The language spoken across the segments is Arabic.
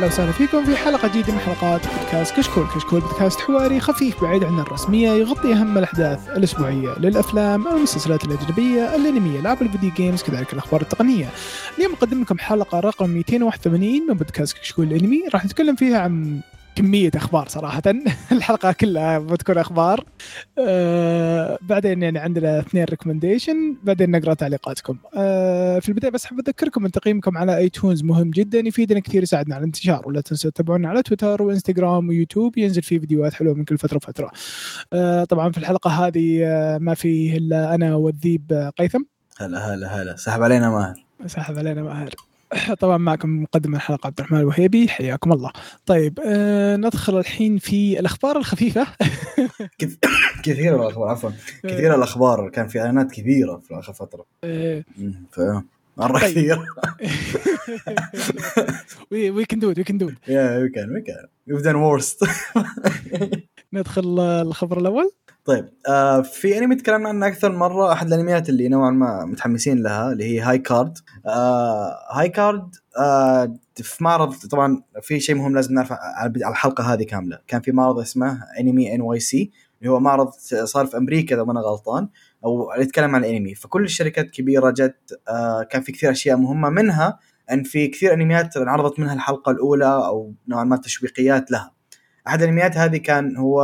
أهلا وسهلا فيكم في حلقة جديدة من حلقات بودكاست كشكول، كشكول بودكاست حواري خفيف بعيد عن الرسمية يغطي أهم الأحداث الأسبوعية للأفلام، المسلسلات الأجنبية، الانميه، العاب ال video games، كذلك الأخبار التقنية. اليوم نقدم لكم حلقة رقم 281 من بودكاست كشكول الأنمي، راح نتكلم فيها عن كمية أخبار صراحة. الحلقة كلها بتكون أخبار. آه بعدين يعني عندنا اثنين recommendation بعدين نقرأ تعليقاتكم. آه في البداية بس أحب أذكركم أن تقييمكم على iTunes مهم جدا يفيدنا كثير يساعدنا على الانتشار. ولا تنسوا تتابعونا على تويتر وإنستغرام ويوتيوب ينزل فيه فيديوهات حلوة من كل فترة وفترة. آه طبعا في الحلقة هذه آه ما فيه إلا أنا والذيب قيثم. هلا هلا هلا. سحب علينا ماهر. سحب علينا ماهر. طبعا معكم مقدم الحلقة عبد الرحمن الوهيبي حياكم الله. طيب آه ندخل الحين في الأخبار الخفيفة. كثيرة الأخبار عفوا. كثيرة الأخبار. كان في إعلانات كبيرة في آخر فترة. آه. ف مرة. كثير وي كان دو وي كان دو يا وي كان وي كان worst. ندخل آه، الخبر الأول. طيب آه في انمي تكلمنا عنه أكثر مرة أحد الأنميات اللي نوعا ما متحمسين لها اللي هي High Card آه High Card آه في معرض طبعا في شيء مهم لازم نعرفه على الحلقة هذه كاملة. كان في معرض اسمه Anime NYC اللي هو معرض صار في أمريكا إذا ما أنا غلطان أو يتكلم عن الانمي فكل الشركات الكبيره جت آه كان في كثير أشياء مهمة منها ان في كثير أنميات انعرضت منها الحلقة الأولى أو نوعا ما تشويقيات لها. أحد الانميات هذه كان هو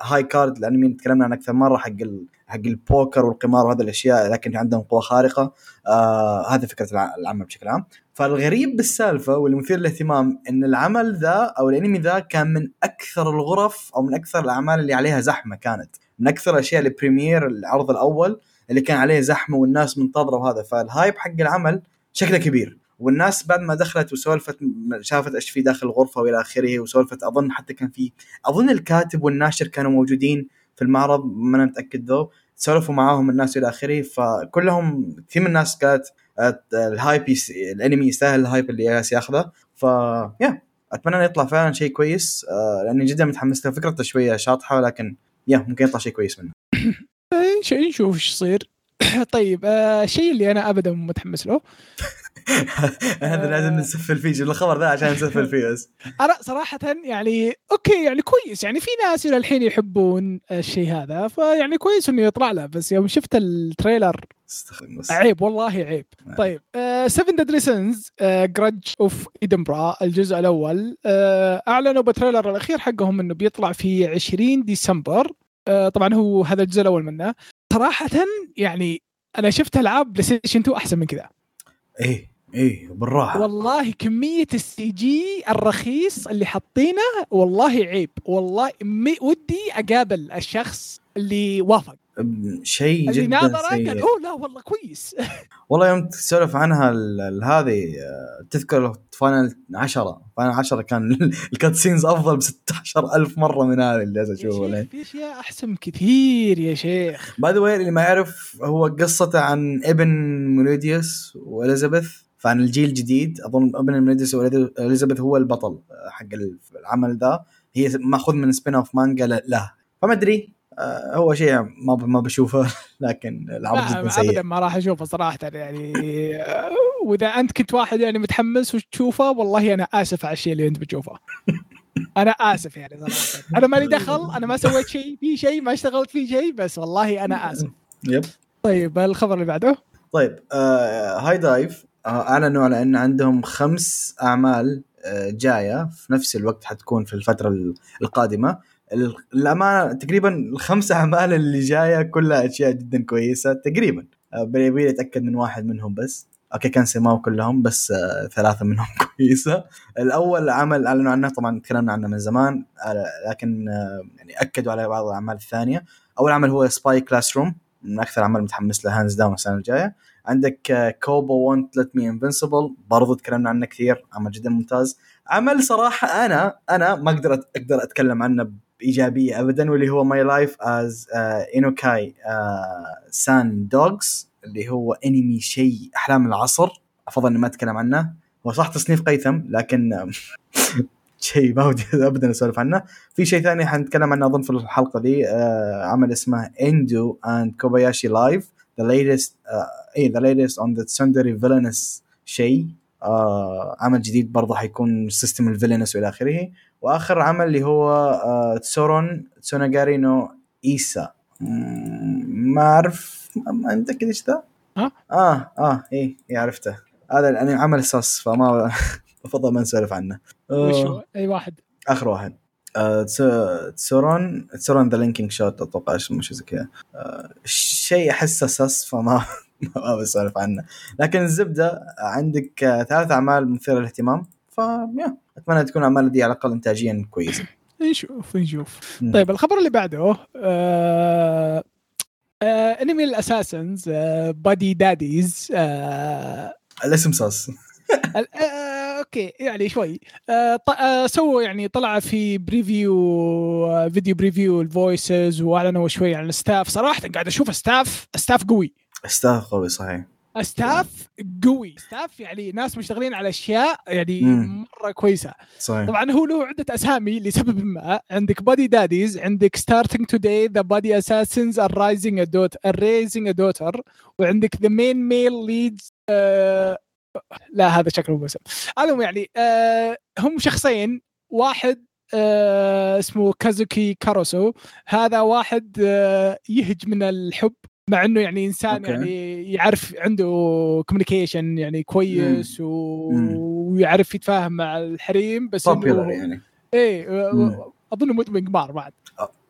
High Card الانمي اللي تكلمنا عنه أكثر مرة حق ال... حق البوكر والقمار وهذه الأشياء لكن عندهم قوة خارقة. آه هذه فكرة الع- العمل بشكل عام. فالغريب بالسالفة والمثير للاهتمام إن العمل ذا أو الأنمي ذا كان من أكثر الغرف أو من أكثر الأعمال اللي عليها زحمة كانت. من أكثر الأشياء ال premiere العرض الأول اللي كان عليه زحمة والناس منتظرة وهذا. فال hype حق العمل شكله كبير. والناس بعد ما دخلت وسولفت شافت إيش في داخل الغرفة وإلى آخره وسولفت. أظن حتى كان في أظن الكاتب والناشر كانوا موجودين في المعرض ما أنا متأكد though. سولفوا معاهم الناس والى آخره فكلهم كثير من الناس قالت آه، ال hype. الأنمي يستاهل ال hype اللي جالس ياخذه. ف yeah أتمنى إنه يطلع فعلا شيء كويس آه، لأني جدا متحمس له. فكرته شوية شاطحة لكن yeah ممكن يطلع شيء كويس منه. آه، نشوف إيش يصير. طيب آه الشيء اللي أنا ابدا متحمس له. هذا لازم نسفل فيه الخبر ذا عشان نسفل فيه بس أنا صراحة يعني okay يعني كويس يعني في ناس إلى الحين يحبون الشيء هذا فيعني كويس إنه يطلع له بس يوم شفت ال trailer عيب والله عيب. طيب 7 Deadly Sins Grudge of Edinburgh الجزء الأول آه، أعلنوا ب trailer الأخير حقهم إنه بيطلع في 20 ديسمبر. آه، طبعا هو هذا الجزء الأول منه. صراحة يعني أنا شفت ألعاب PlayStation 2 أحسن من كذا. إيه. إيه بالراحة. والله كمية ال CG الرخيص اللي حاطينه والله عيب. والله مي ودي أقابل الشخص اللي وافق. شيء اللي جدا ناظره قال أوه لا والله كويس. والله يوم تسولف عنها هذه آه، تذكر Final 10 Final 10 كان ال cutscenes أفضل ب 16000 مرة من هذه اللي جالس أشوفها في أشياء أحسن كثير يا شيخ. by the way اللي ما يعرف هو قصته عن ابن ميليوداس وإليزابيث. فعن الجيل الجديد أظن ابن ميليوداس واليزابيث هو البطل آه، حق العمل ذا هي مأخوذ من spin off مانجا له. فما أدري آه، هو شيء ما ما بشوفه لكن العرض جدا سيء. ابدا ما راح أشوفه صراحة يعني آه، وإذا أنت كنت واحد يعني متحمس وتشوفه والله أنا آسف على الشيء اللي أنت بتشوفه. أنا آسف يعني صراحة. أنا مالي دخل أنا ما سويت شيء في شيء ما اشتغلت في شيء بس والله أنا آسف. yep. طيب الخبر اللي بعده؟ طيب آه HIDIVE. أعلنوا على إن عندهم خمس أعمال آه جاية. في نفس الوقت حتكون في الفترة ال- القادمة. ال- الأمانة تقريبا الخمس أعمال اللي جاية كلها أشياء جدا كويسة تقريبا. آه بيبي أتأكد من واحد منهم بس. okay كان سماو كلهم بس آه ثلاثة منهم كويسة. الأول عمل أعلنوا عنه طبعا تكلمنا عنه من زمان آه لكن آه يعني أكدوا على بعض الأعمال الثانية. أول عمل هو Spy Classroom من أكثر اعمال متحمس له hands down السنة الجاية. عندك آه، Kubo Won't Let Me Be Invisible برضو تكلمنا عنه كثير عمل جدا ممتاز. عمل صراحة أنا أنا ما أقدر أقدر أتكلم عنه بإيجابية ابدا واللي هو My Life as Inukai-san's Dog اللي هو أنمي شيء أحلام العصر. أفضل إني ما أتكلم عنه. هو صح تصنيف قيثم لكن شيء ما ودي ابدا أسولف عنه. في شيء ثاني حنتكلم عنه أظن في الحلقة دي آه، عمل اسمه اندو اند كوباياشي لايف ذا uh, اي ذا latest on the tsundere villainous شيء. آه عمل جديد برضه حيكون سيستم الفيلنس وإلى آخره. وآخر عمل اللي هو آه تسورون تسوناغاري نو ايسا ما أعرف ما انت كذا إيش ذا؟ ها؟ آه آه إيه إيه عرفته. هذا يعني عمل sus فما بفضل ما نسولف عنه. وش آه هو؟ أي واحد. آخر واحد. آه، تس- Tsurune Tsurune The Linking Shot أتوقع اسمه شيء زي كذا. آه، شيء أحسه sus فما ما بسولف عنه. لكن الزبدة عندك ثلاث أعمال مثيرة للاهتمام ف أتمنى تكون الأعمال دي على الأقل انتاجيا كويسة. نشوف نشوف. طيب الخبر اللي بعده آه آه انمي ال assassins آه Buddy Daddies آه الاسم ال- آه okay يعني شوي. آه آه سووا يعني طلع في preview video preview ال voices وأعلنوا شوي عن ال staff صراحة قاعد أشوف staff staff قوي. staff قوي صحيح. staff قوي. staff يعني ناس مشتغلين على أشياء يعني مم. مرة كويسة. صحيح. طبعا هو له عدة أسامي لسبب ما. عندك Buddy Daddies عندك Starting Today the Buddy Assassins are raising a dot are raising a daughter وعندك the main male leads لا هذا شكله مو المهم يعني آه هم شخصين. واحد آه اسمه كازوكي كاروسو هذا واحد آه يهج من الحب. مع إنه يعني إنسان okay. يعني يعرف عنده communication يعني كويس و... مم. ويعرف يتفاهم مع الحريم بس إنه يعني إيه مم. آه، اظنه مدمن قمار بعد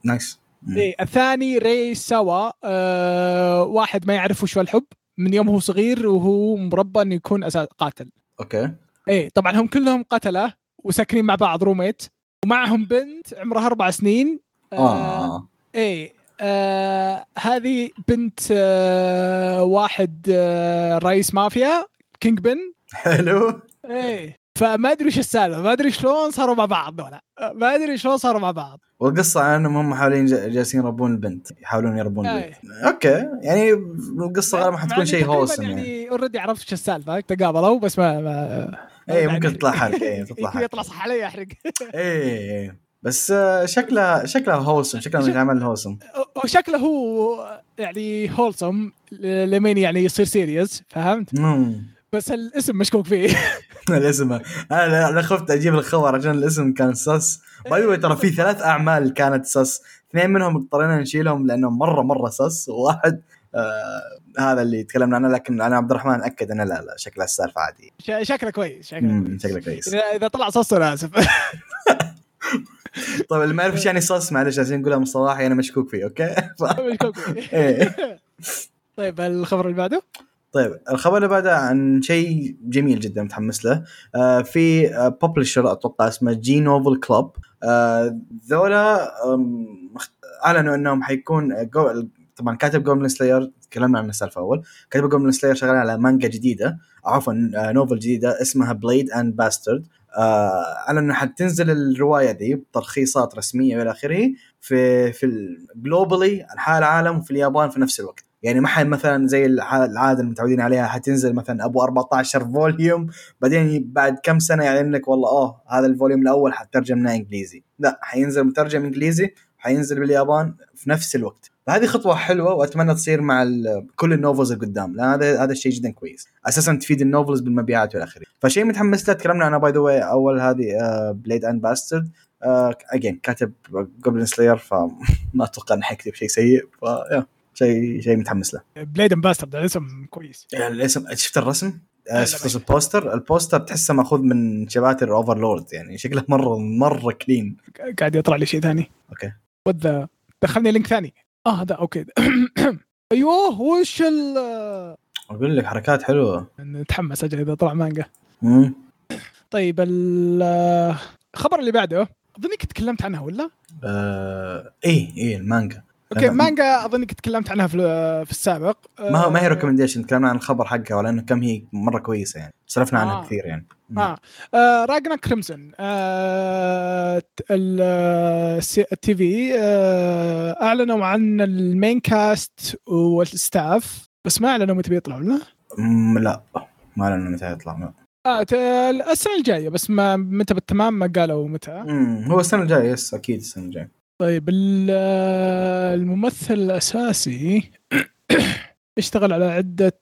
nice مم. إيه الثاني ري سوا آه واحد ما يعرف وش الحب من يوم هو صغير وهو مربى إنه يكون assassin قاتل okay إيه طبعا هم كلهم قتلة وساكنين مع بعض roommate ومعهم بنت عمرها أربع سنين آه إيه آه هذه بنت آه واحد آه رئيس مافيا kingpin. حلو. إيه. فما أدري وش السالفة ما أدري شلون صاروا مع بعض دولة ما أدري شلون صاروا مع بعض. والقصة عن إنهم هم حاليا جا- جالسين يربون البنت يحاولون يربون أي. البنت. okay. يعني القصة غالبا حتكون شيء wholesome يعني يعني. already عرفت وش السالفة تقابلوا بس ما, ما إيه يعني- ممكن تطلع حالك. إيه تطلع حالك. يطلع صح علي أحرق. إيه إيه. بس شكلها شكلها wholesome شكلها من عمل wholesome وشكله هو يعني wholesome لمين يعني يصير serious فهمت؟ مم. بس الاسم مشكوك فيه. الاسم. أنا أنا خفت أجيب الخبر عشان الاسم كان sus by the way ترى في ثلاث أعمال كانت sus اثنين منهم اضطرينا نشيلهم لأنهم مرة مرة sus وواحد آه هذا اللي تكلمنا عنه لكن أنا عبد الرحمن أكد إنه لا لا شكلها السالفة عادية. ش- شكله كويس شكله كويس. شكله كويس. إذا طلع sus أنا آسف. طيب اللي ما يعرف إيش يعني sus معلش عشان نقولها مصطلح أنا مشكوك فيه okay. مشكوك فيه. إيه. طيب الخبر اللي بعده طيب الخبر اللي بعده عن شيء جميل جدا متحمس له آه في آه publisher أتوقع اسمه J-Novel Club آه ذولا أعلنوا إنهم حيكون جو طبعا كاتب Goblin Slayer تكلمنا عن السالفة أول كاتب Goblin Slayer شغال على مانجا جديدة عفوا آه novel جديدة اسمها Blade and Bastard اعلنوا انه حتنزل الرواية دي بترخيصات رسمية والى آخره في في globally انحاء العالم وفي اليابان في نفس الوقت. يعني ما مثلا زي العادة المتعودين عليها حتنزل مثلا أبو 14 volume بعدين بعد كم سنة يعلن لك والله آه هذا ال volume الأول حترجمناه إنجليزي. لا حينزل مترجم إنجليزي حينزل باليابان في نفس الوقت. فهذه خطوة حلوة وأتمنى تصير مع كل ال novels القدام لأن هذا هذا الشيء جدا كويس. أساسا تفيد ال novels بالمبيعات والى اخره فشيء متحمس له تكلمنا عنه by the way أول هذه Blade and Bastard again كاتب Goblin Slayer فما أتوقع إنه حيكتب شيء سيء ف شيء شيء متحمس له. Blade and Bastard الاسم كويس. يعني الاسم شفت الرسم؟ آه، شفت ال poster ال poster تحسه مأخوذ من chapter Overlord يعني شكله مره مرة clean قاعد يطلع لي شيء ثاني. okay. وذا دخلني link ثاني. آه ده okay أيوه وش ال أقول لك حركات حلوة نتحمس أجل إذا طلع مانجا مم. طيب ال- الخبر اللي بعده أظنك تكلمت عنها ولا؟ آه إيه إيه المانجا okay مانجا أظنك تكلمت عنها في في السابق ما هو ما هي آه، recommendation تكلمنا عن الخبر حقها ولأنه كم هي مرة كويسة يعني سولفنا عنها آه. كثير يعني. آه, آه Ragna Crimson آه التي في آه أعلنوا عن ال main cast وال staff بس ما أعلنوا متى بيطلعوا لا لا ما لنا متى يطلع لا. آه السنة الجاية بس ما متى بالتمام ما قالوا متى. هو السنة الجاية يس أكيد السنة الجاية طيب ال- الممثل الأساسي اشتغل على عده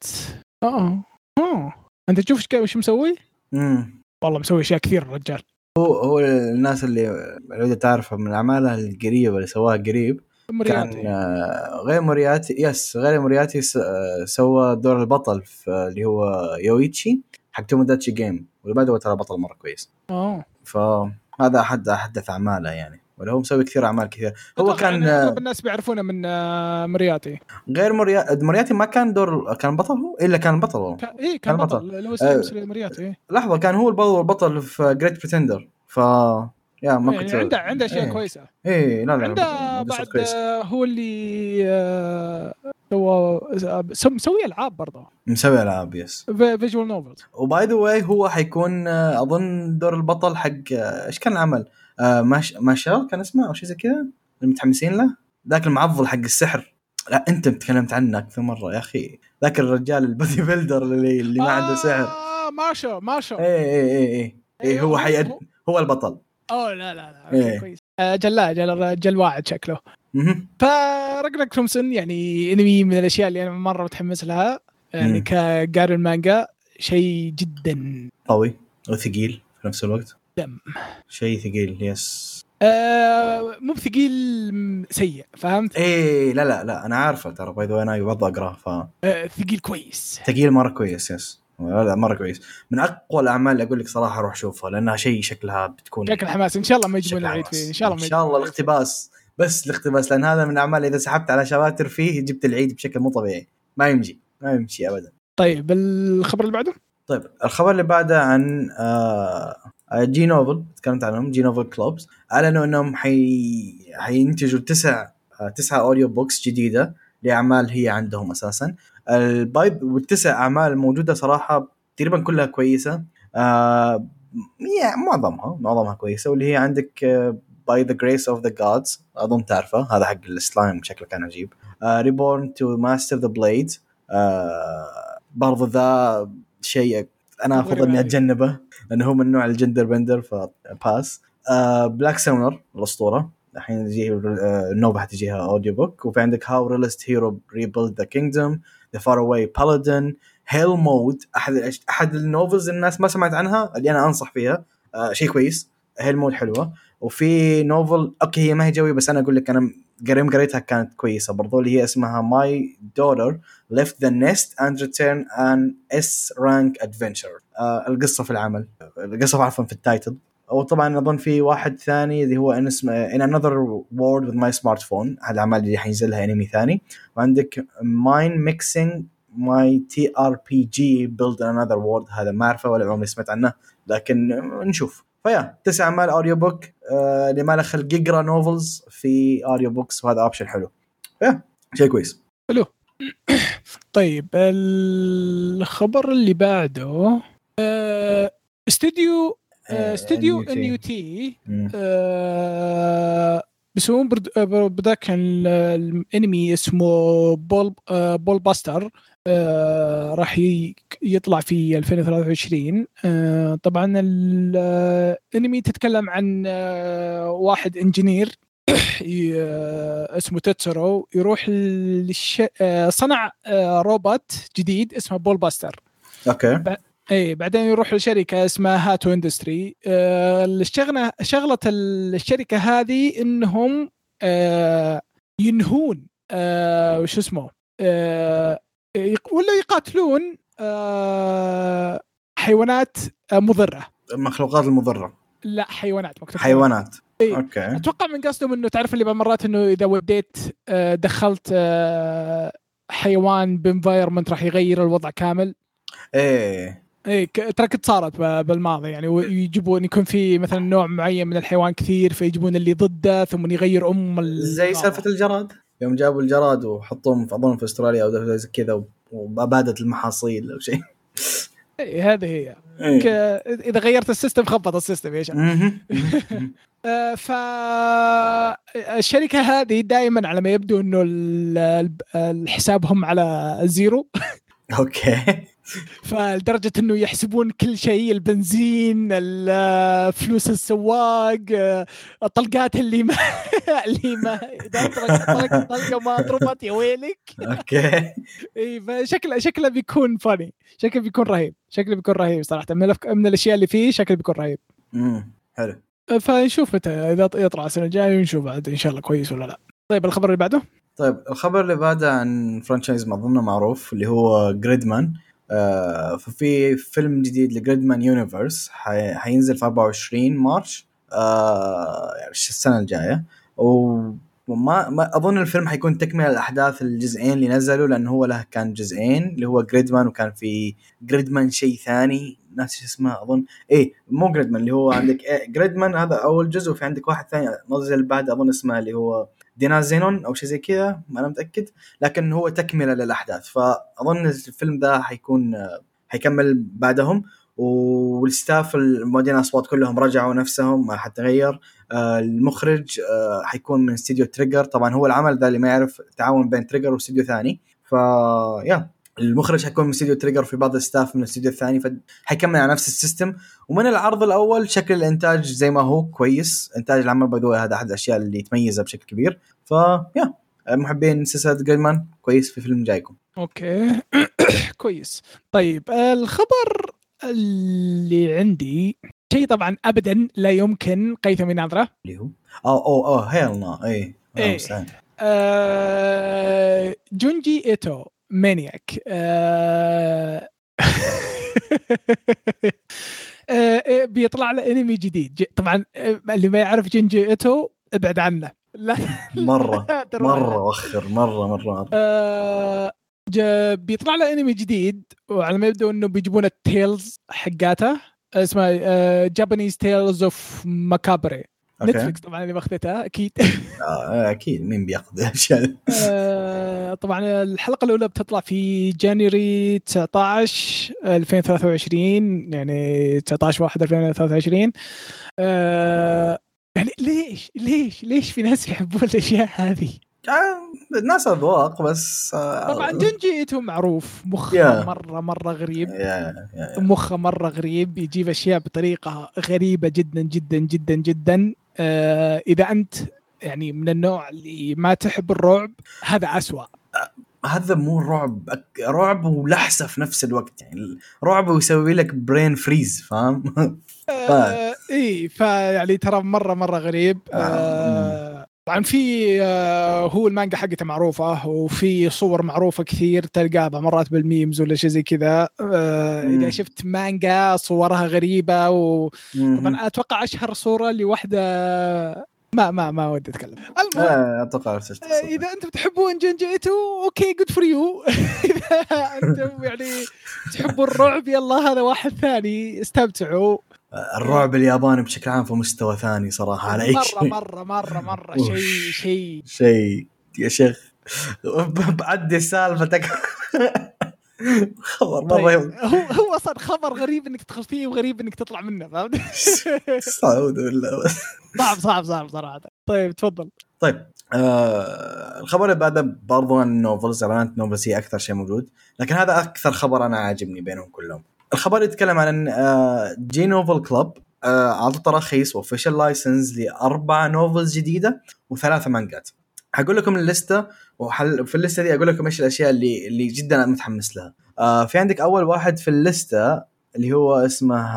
آه آه أنت تشوف إيش وش مسوي؟ امم والله مسوي أشياء كثير الرجال هو هو الناس اللي لو تعرفها من اعمالها القريبة اللي سواها قريب كان مرياتي آه، غير مورياتي يس غير مورياتي آه، سوى دور البطل في آه، اللي هو يويتشي حق Tomodachi Game واللي بعده ترى بطل مرة كويس. آه. فهذا احد أحدث أعماله يعني. ولا هو مسوي كثير أعمال كثير هو كان اغلب الناس بيعرفونه من آه، مرياتي غير مورياتي مورياتي ما كان دور كان بطل هو إلا كان بطل والله كان إيه كان كان بطل بطل. آه. مرياتي إيه. لحظة كان هو البطل البطل في Great Pretender ف يا ما يعني كنت عنده عنده أشياء إيه. كويسة إيه لا لا عنده بعد هو اللي آه، سوى سو- مسوي ألعاب برضه مسوي ألعاب yes visual novels و by the way هو حيكون آه، أظن دور البطل حق إيش كان العمل؟ آه ماش ماشال كان اسمه أو شيء زي كذا. المتحمسين له. ذاك المعضل حق السحر. لا أنت تكلمت عنه أكثر مرة يا أخي. ذاك الرجال ال bodybuilder اللي, اللي ما عنده سحر. آه ماشا ماشا إيه إيه إيه إيه, إيه هو حيد هو البطل. أوه لا لا لا إيه. كويس. آه، جلا جل جل واعد شكله. ف Ragna Crimson يعني أنمي من الأشياء اللي أنا مرة متحمس لها. يعني مم. كقاري المانجا شيء جدا. قوي وثقيل في نفس الوقت. دم شيء ثقيل yes آه مو بثقيل سيء فهمت؟ إيه لا لا لا أنا عارفه ترى by the أنا برضه أقرأه ف آه ثقيل كويس. ثقيل مرة كويس yes لا لا مرة كويس. من أقوى الأعمال اللي أقول لك صراحة روح شوفها لأنها شيء شكلها بتكون شكل حماس إن شاء الله ما يجيبون العيد. فيه إن شاء الله ما إن شاء الله. الاقتباس بس الاقتباس لأن هذا من الأعمال إذا سحبت على chapter فيه جبت العيد بشكل مو طبيعي. ما يمشي ما يمشي ابدا. طيب الخبر اللي بعده؟ طيب الخبر اللي بعده عن آه J-Novel تكلمت عنهم J-Novel Club أعلنوا إنهم حي... حينتجوا تسع آه تسعة audiobooks جديدة لأعمال هي عندهم أساسا. البايب والتسع أعمال الموجوده صراحة تقريبا كلها كويسة. آه يعني معظمها معظمها كويسة. واللي هي عندك By the Grace of the Gods أظن تعرفه هذا حق السلايم شكله كان عجيب. Reborn to Master the Blade برضو ذا شيء أنا أفضل إني أتجنبه لأنه هو من نوع ال gender bender ف pass Black Summoner الأسطورة. الحين تجي آه، النوبة حتجيها audiobook وفي عندك How Realist Hero Rebuilt the Kingdom The Faraway Paladin Hell Mode أحد أحد ال novels الناس ما سمعت عنها اللي أنا أنصح فيها. آه شيء كويس. Hell Mode حلوة. وفي novel okay هي ما هي جوي بس أنا أقول لك أنا قريم قريتها كانت كويسة برضو اللي هي اسمها My Daughter left the nest and return an S rank adventure. آه القصة في العمل. القصة عفوا في ال title. وطبعا أظن في واحد ثاني اللي هو إن اسمه in another world with my smartphone. هذا الاعمال اللي حينزلها أنمي ثاني. وعندك Min-Maxing my TRPG build another world. هذا ما أعرفه ولا عمري سمعت عنه لكن نشوف. فيا تسع أعمال audiobook آه اللي ما له خلق يقرأ novels في audiobooks وهذا option حلو. فيا شيء كويس. طيب الخبر اللي بعده آه، استوديو آه، استوديو NUT. بيسوون آه، production الانمي اسمه بول آه، Bullbuster آه، راح يطلع في 2023 آه، طبعا الانمي تتكلم عن آه، واحد engineer آه، اسمه تتسرو يروح للش... آه، صنع آه، روبوت جديد اسمه Bullbuster. okay. اي بعدين يروح لشركة اسمها Hato Industry. آه، الشغله شغلة الشركة هذه إنهم ينهون وش اسمه ولا يقاتلون حيوانات مضرة. المخلوقات المضرة. لا حيوانات مكتوب حيوانات. إيه. okay. أتوقع من قصدهم إنه تعرف اللي بعض مرات إنه إذا وديت آه، دخلت آه، حيوان ب environment راح يغير الوضع كامل. إيه. إيه ترى كنت صارت بالماضي يعني ويجيبون يكون في مثلا نوع معين من الحيوان كثير فيجيبون اللي ضده ثم يغير أم ال- زي سالفة الجراد؟ يوم جابوا الجراد وحطوهم في اظن في أستراليا أو زي كذا وابادت المحاصيل أو شيء. إيه هذه هي إيه. ك- إذا غيرت ال system خبط ال system يا شباب. آه، فالشركه هذه دائما على ما يبدو إنه ال- ال- الحسابهم على زيرو أوكي. فلدرجة إنه يحسبون كل شيء البنزين ال- فلوس السواق الطلقات اللي ما اللي ما إذا طلق- طلق- طلقة ما ضربت يا ويلك. أوكي. إي فشكله شكله بيكون funny. شكله بيكون رهيب. شكله بيكون رهيب صراحة. من, من الأشياء اللي فيه شكله بيكون رهيب. امم حلو. فنشوف متى إذا يطلع السنة الجاية ونشوف بعد إن شاء الله كويس ولا لا. طيب الخبر اللي بعده؟ طيب الخبر اللي بعده عن franchise ما أظنه معروف اللي هو Gridman آه ففي فيلم جديد ل Gridman Universe حي... حينزل في 24 March. آه يعني السنة الجاية. وما ما أظن الفيلم حيكون تكملة الاحداث الجزئين اللي نزلوا لأنه هو له كان جزئين اللي هو Gridman وكان في Gridman شيء ثاني. ناسي شو اسمه أظن. إيه مو Gridman اللي هو عندك إيه Gridman هذا أول جزء وفي عندك واحد ثاني نزل بعد أظن اسمه اللي هو Dynazenon أو شيء زي كذا ما أنا متأكد لكن هو تكملة للأحداث. فأظن الفيلم ده حيكون حيكمل بعدهم وال staff المؤدين الأصوات كلهم رجعوا نفسهم ما حد تغير. آه، المخرج آه، حيكون من استديو Trigger طبعا هو العمل ده اللي ما يعرف تعاون بين Trigger واستديو ثاني. ف يا المخرج حيكون من استديو Trigger في بعض ال staff من الاستديو الثاني فحيكمل على نفس ال system. ومن العرض الأول شكل الإنتاج زي ما هو كويس. إنتاج العمل باي هذا أحد الأشياء اللي تميزه بشكل كبير. ف يا محبين سلسله Gridman كويس في فيلم جايكم. أوكي. كويس. طيب الخبر اللي عندي شيء طبعا ابدا لا يمكن قيثم يناظره اللي هو؟ آه اوه اوه هيل نا اي إيه. إيه. آه جونجي إيتو. مانياك آه آه بيطلع له انمي جديد طبعا آه، اللي ما يعرف جونجي ايتو ابعد عنه لا مرة لا. مرة وخر مرة مرة, مرة. بيطلع له انمي جديد وعلى ما يبدو إنه بيجيبون ال tales حقاته اسمه Japanese Tales of Macabre نتفلكس طبعا اللي ماخذتها أكيد. آه أكيد. مين بيأخذ الاشياء آه، طبعا الحلقة الأولى بتطلع في January 19 2023 يعني 19 1 2023 آه، يعني ليش؟ ليش؟ ليش في ناس يحبون الأشياء هذه؟ آه، الناس أذواق بس آه، طبعا جنجي ايتو معروف. مخه يا. مرة مرة غريب. يا يا مخه مرة غريب. يجيب أشياء بطريقة غريبة جدا جدا جدا جدا. آه إذا أنت يعني من النوع اللي ما تحب الرعب هذا أسوأ. هذا مو رعب. رعب ولحسة في نفس الوقت. يعني رعب ويسوي لك brain freeze فاهم؟ آه اي فيعني ترى مرة مرة غريب. آه طبعا في آه هو المانجا حقته معروفة وفي صور معروفة كثير تلقاها مرات بال memes ولا شيء زي كذا. آه. إذا شفت مانجا صورها غريبة و. طبعا أتوقع أشهر صورة لوحدة ما ما ما ودي أتكلم. المهم آه، أتوقع إذا أنتم تحبون جنجيتو okay good for you إذا أنتم يعني تحبون الرعب يلا هذا واحد ثاني استمتعوا. الرعب الياباني بشكل عام في مستوى ثاني صراحة على أي مرة شيء. مرة مرة مرة. وش. شيء شيء. شيء. يا شيخ. بعدي سالفتك. خبر مره طيب. هو هو أصلا خبر غريب إنك تدخل فيه وغريب إنك تطلع منه فهمت؟ أعوذ بالله. صعب صعب صعب صراحة. طيب تفضل. طيب آه الخبر اللي بعده برضو عن ال novels اعلانات novels هي أكثر شيء موجود لكن هذا أكثر خبر أنا عاجبني بينهم كلهم. الخبر يتكلم عن J-Novel Club اعطوا تراخيص و official license لأربع novels جديدة وثلاثه مانجات حقول لكم ال list ة وحل في الليستة دي أقول لكم إيش الأشياء اللي اللي جدا أنا متحمس لها. آه في عندك أول واحد في الليستة اللي هو اسمه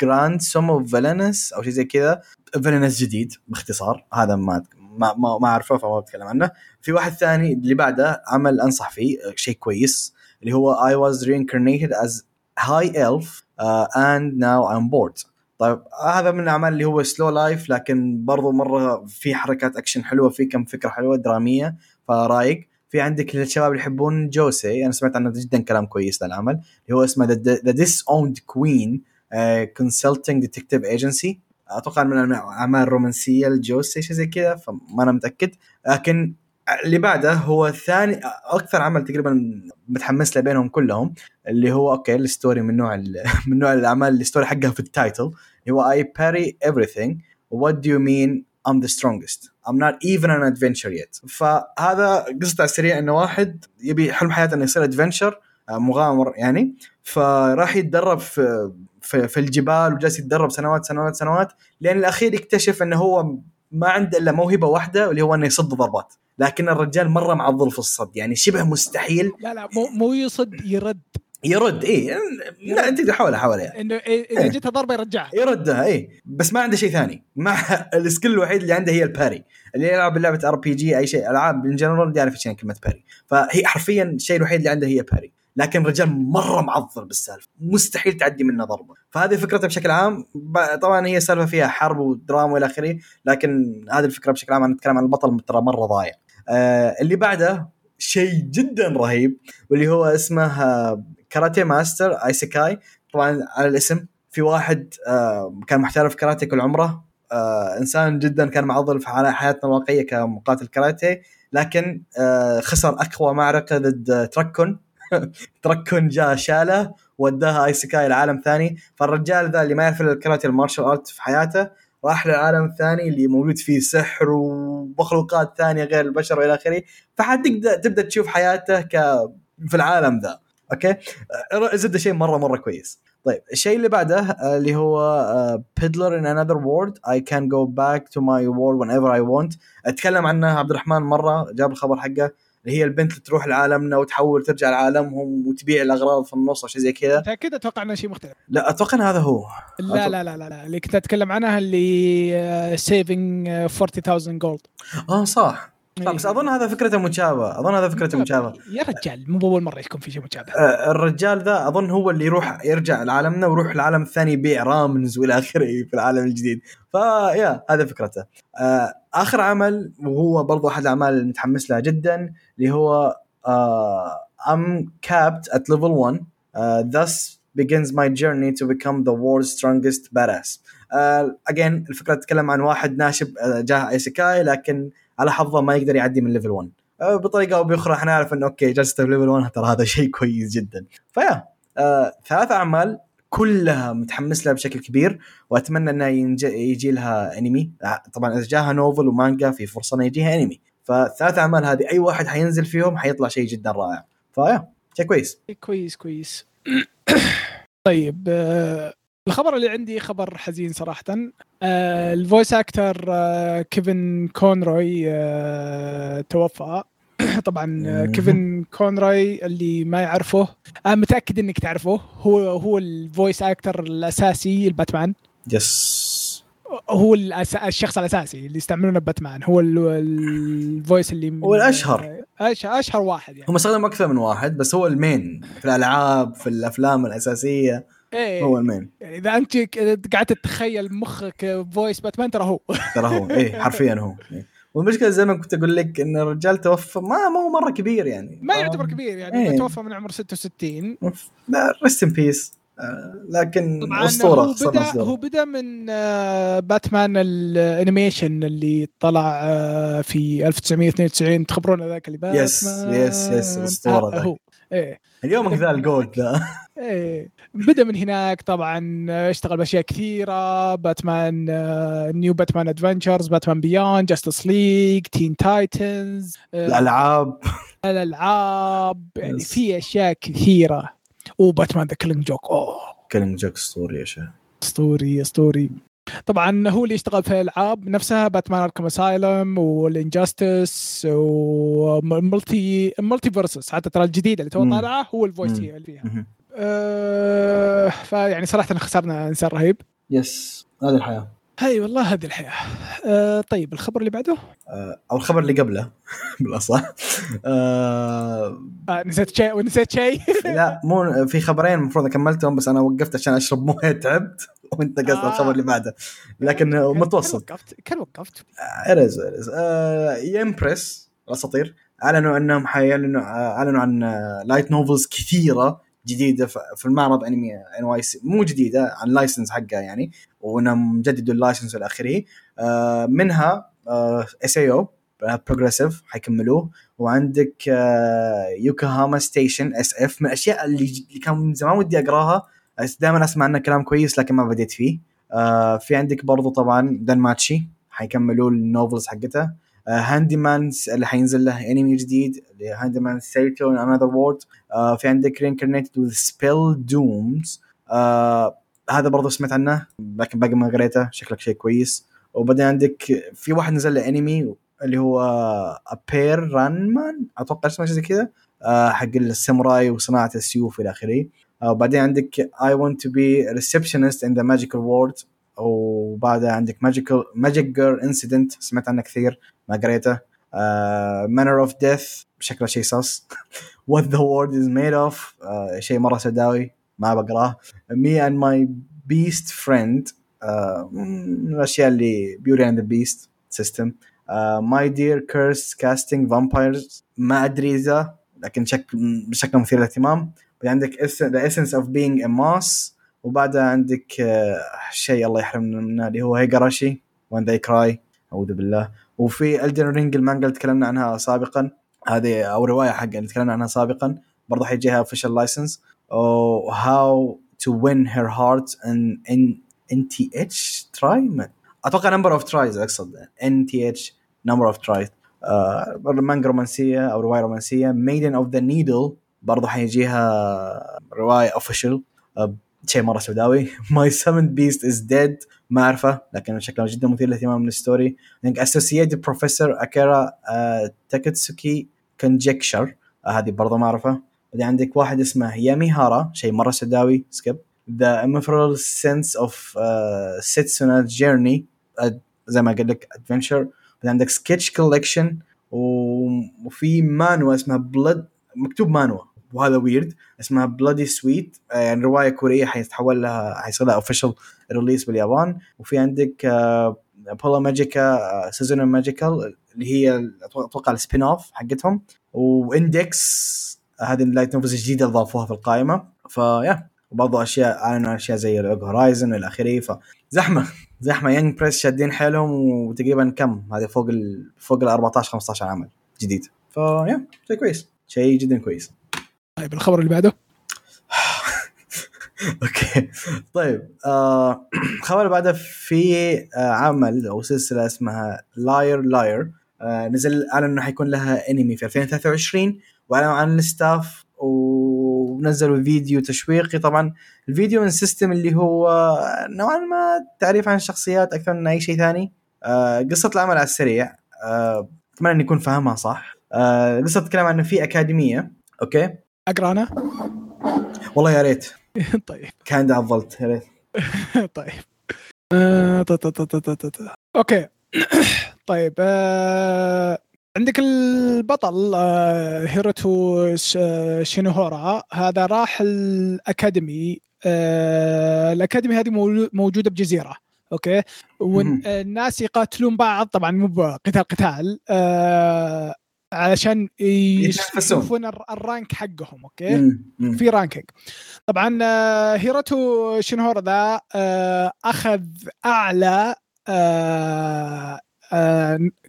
Grand Sum of Villainess أو شيء زي كذا. villainess جديد باختصار هذا ما ما ما, ما أعرفه فما بتكلم عنه. في واحد ثاني اللي بعده عمل أنصح فيه شيء كويس. اللي هو I was reincarnated as high elf uh, and now I'm bored. طيب هذا من الأعمال اللي هو slow life لكن برضو مرة في حركات اكشن حلوة في كم فكرة حلوة درامية. فرايق في عندك الشباب اللي يحبون josei. أنا سمعت عنه جدا كلام كويس للعمل اللي هو اسمه The Disowned Queen Consulting Detective Agency أتوقع من الأعمال الرومانسية ال josei شيء زي كذا فما أنا متأكد. لكن اللي بعده هو ثاني أكثر عمل تقريبا متحمس له بينهم كلهم اللي هو أوكي ال story من نوع من نوع الأعمال ال story حقها في ال title اللي هو I parry everything. What do you mean I'm the strongest? I'm not even an adventure yet. فهذا قصته على السريع إنه واحد يبي حلم حياته إنه يصير adventurer مغامر يعني. فراح يتدرب في في, في الجبال وجالس يتدرب سنوات سنوات سنوات لين الأخير يكتشف إنه هو ما عنده إلا موهبة واحدة واللي هو إنه يصد ضربات. لكن الرجال مرة معضل في الصد يعني شبه مستحيل لا لا مو مو يصد يرد. يرد اي لا انت حاول حاول يعني. إنه إيه، إذا جتها ضربة يرجعها. يردها اي بس ما عنده شيء ثاني. ما ال skill الوحيد اللي عنده هي ال parry. اللي يلعب لعبه RPG أي شيء ألعاب in general يعرف إيش يعني كلمة parry. فهي حرفيا الشيء الوحيد اللي عنده هي parry. لكن الرجال مرة معضل بالسالفة. مستحيل تعدي منه ضربة. فهذه فكرته بشكل عام. طبعا هي سالفة فيها حرب ودراما وإلى آخره لكن هذه الفكرة بشكل عام أنا نتكلم عن البطل ترى مرة ضايع. آه اللي بعده شيء جدا رهيب واللي هو اسمه آه، Karate Master Isekai طبعا على الاسم في واحد آه كان محترف كاراتيه كل عمره آه إنسان جدا كان معضل في حياتنا الواقعية كمقاتل كاراتيه لكن آه خسر أقوى معركة ضد آه، تركون truck-kun جاء شاله وداها isekai لعالم ثاني. فالرجال ذا اللي ما يعرف الكاراتيه ال martial art في حياته راح للعالم الثاني اللي موجود فيه سحر ومخلوقات ثانية غير البشر وإلى آخره. فحتبدا تبدأ تشوف حياته ك في العالم ذا. أوكي؟ آه، زبدة شيء مره مرة كويس. طيب الشيء اللي بعده آه، اللي هو Peddler in Another World I Can Go Back to My World Whenever I Want أتكلم عنها عبد الرحمن مرة جاب الخبر حقه. اللي هي البنت اللي تروح لعالمنا وتحول ترجع لعالمهم وتبيع الأغراض في النص أو شيء زي كذا. متاكد أتوقع إنه شيء مختلف. لا أتوقع إن هذا هو. لا لا لا لا, لا. اللي كنت أتكلم عنها اللي Saving 40000 gold آه صح. صح بس أظن هذا فكرته مشابهه أظن هذا فكرته مشابهه يا رجال مو اول مرة يكون في شيء مشابه آه، الرجال ذا أظن هو اللي يروح يرجع لعالمنا ويروح العالم الثاني يبيع ramens وإلى آخره في العالم الجديد. ف yeah هذا فكرته. آه، آخر عمل وهو برضو أحد الأعمال اللي متحمس لها جدا اللي هو I'm capped at level 1 uh, thus begins my journey to become the world's strongest badass. again الفكرة تتكلم عن واحد ناشب آه، جاه isekai لكن على حظه ما يقدر يعدي من level 1 آه، بطريقة أو بأخرى إحنا نعرف إنه أوكي جلسته في level 1 ترى هذا شيء كويس جدا. ف yeah آه ثلاث أعمال كلها متحمس لها بشكل كبير وأتمنى إنها. يجي لها انمي آه، طبعا إذا جاها novel ومانجا في فرصة انه يجيها انمي فالثلاث أعمال هذه أي واحد حينزل فيهم حيطلع شيء جدا رائع. ف yeah شيء كويس. كويس كويس. طيب آه، الخبر اللي عندي خبر حزين صراحة. آه، ال voice actor آه، كيفن كونروي آه، توفى. طبعا آه،. كيفن كونروي اللي ما يعرفه أنا متأكد إنك تعرفه هو هو ال voice actor الأساسي الباتمان. yes. هو. الشخص الأساسي اللي يستعملونه باتمان هو ال- ال voice اللي هو الأشهر. أش... أشهر واحد يعني هم استخدموا أكثر من واحد بس هو ال main في الألعاب في الأفلام الأساسية إيه. هو ال main يعني إذا أنت قعدت تتخيل مخك voice باتمان ترى هو ترى هو إيه حرفيا هو إيه. والمشكلة زي ما كنت أقول لك إن الرجال توفى ما ما هو مرة كبير يعني ما يعتبر كبير يعني. إيه. توفى من عمر 66 لا rest in peace لكن طبعا أسطورة هو بدا. هو بدأ من آه، باتمان ال animation اللي طلع آه، في 1992 تخبرون ذاك اللي باتمان؟ yes، yes، yes، آه، ذاك. هو إيه. اليوم ذا ال old ذا. إيه. بدأ من هناك طبعا آه، اشتغل بأشياء كثيرة. باتمان آه، New Batman Adventures Batman Beyond Justice League Teen Titans الألعاب. الألعاب. يعني. في أشياء كثيرة. و Batman The Killing Joke. أوه. Killing Joke اسطوري يا شيخ. اسطوري اسطوري طبعا هو اللي يشتغل في الألعاب نفسها Batman Arkham Asylum وال Injustice و Multi MultiVersus حتى ترى الجديدة اللي تو. طالعة هو ال voice مم. اللي فيها. أه فيعني صراحة خسرنا إنسان رهيب. yes هذه الحياة. هاي والله هذه الحياة. أه طيب الخبر اللي بعده؟ آه، أو الخبر اللي قبله بالأصح. آه، آه نسيت شيء ونسيت شيء. لا مو في خبرين المفروض كملتهم بس أنا وقفت عشان أشرب مويه تعبت وأنت قصد آه. الخبر اللي بعده. لكن كان متوسط. وقفت كان وقفت. ارز ارز Yen Press الأساطير أعلنوا إنهم حيعلنوا آه، أعلنوا عن light novels كثيرة جديدة في المعرض Anime NYC مو جديدة عن license حقها يعني. وانهم جددوا ال license والى اخره منها SAO Progressive حيكملوه. وعندك Yokohama Station SF من الأشياء اللي اللي كان من زمان ودي أقراها. دائما أسمع عنه كلام كويس لكن ما بديت فيه. آه، في عندك برضو طبعا DanMachi حيكملوا ال novels حقتها Handyman اللي حينزل له انمي جديد Handyman Saitou in Another World في عندك Reincarnated with Spell Dooms هذا برضه سمعت عنه لكن باقي ما قريته شكلك شيء كويس. وبعدين عندك في واحد نزل له انمي اللي هو Appare Ranman أتوقع اسمه شيء زي كذا آه، حق الساموراي وصناعة السيوف إلى آخره. آه، وبعدين عندك I want to be receptionist in the magical world وبعدها عندك magical magic girl incident سمعت عنه كثير ما قريته. manner of death شكله شيء صص the world is made of uh, شيء مرة سوداوي. ما بقراه. And my beast friend uh, من الأشياء اللي and the beast system uh, my dear curse casting vampires. ما أدري إذا لكن شكل شكله مثير للاهتمام. عندك the essence of being a muse وبعدها عندك uh, شيء الله يحرمنا منه اللي هو Higurashi when they cry. أعوذ بالله. وفي Elden Ring المانجا اللي تكلمنا عنها سابقا. هذه أو رواية حق اللي تكلمنا عنها سابقا. برضه حيجيها official license To Win Her Heart in in nth try أتوقع number of tries أقصد. nth number of tries مانجا رومانسية أو رواية رومانسية. ميدن اوف ذا نيدل برضه حيجيها رواية اوفيشال شيء مرة سوداوي. ماي سمن بيست از ديد ما أعرفه لكن شكله جدا مثير للاهتمام من الستوري. اسوسييتد بروفيسور اكيرا تاكاتسوكي كونجكشر هذه برضه ما اعرفها بعدين عندك واحد اسمه يامي هارا شيء مرة سوداوي سكيب ذا of uh, Setsuna journey uh, زي ما قلت لك ادفنشر بعدين عندك سكتش كولكشن وفي مانوا اسمها بلد مكتوب مانوا وهذا ويرد اسمها بلادي سويت يعني رواية كورية حيتحول لها حيصير لها اوفيشال ريليس باليابان. وفي عندك بولا ماجيكا سيزون ماجيكال اللي هي أتوقع السبين اوف حقتهم. واندكس هذه اللايت نوفلز الجديدة اللي ضافوها في القائمة. فيا وبرضه أشياء اعلنوا أشياء زي هورايزن إلى آخره فزحمه زحمة Yen Press شادين حيلهم وتقريبا كم؟ هذه فوق ال فوق ال 14 15 عمل جديد. ف yeah شيء كويس. شيء جدا كويس. طيب الخبر اللي بعده؟ أوكي. طيب آه الخبر اللي بعده في آه عمل أو سلسلة اسمها Liar Liar آه نزل اعلن إنه حيكون لها انمي في 2023 واعلنوا عن الستاف ونزلوا فيديو تشويقي. طبعا الفيديو من سيستم اللي هو نوعا ما تعريف عن الشخصيات أكثر من أي شيء ثاني. آه قصة العمل على السريع. آه أتمنى اني اكون فاهمها صح. آه قصة تتكلم عن في أكاديمية. أوكي؟ أقرأ أنا؟ والله يا ريت. طيب. كان عضلت يا ريت. طيب. أوكي. طيب. عندك البطل آه، هيروتو ش- شينوهورا هذا راح الأكاديمي آه، الأكاديمي هذه موجودة بجزيرة أوكي. والناس يقاتلون بعض طبعا مو بقتال قتال آه، علشان. يشوفون الر- ال rank حقهم أوكي مم، مم. في ranking طبعا آه، هيروتو شينهورا ذا آه، أخذ أعلى آه،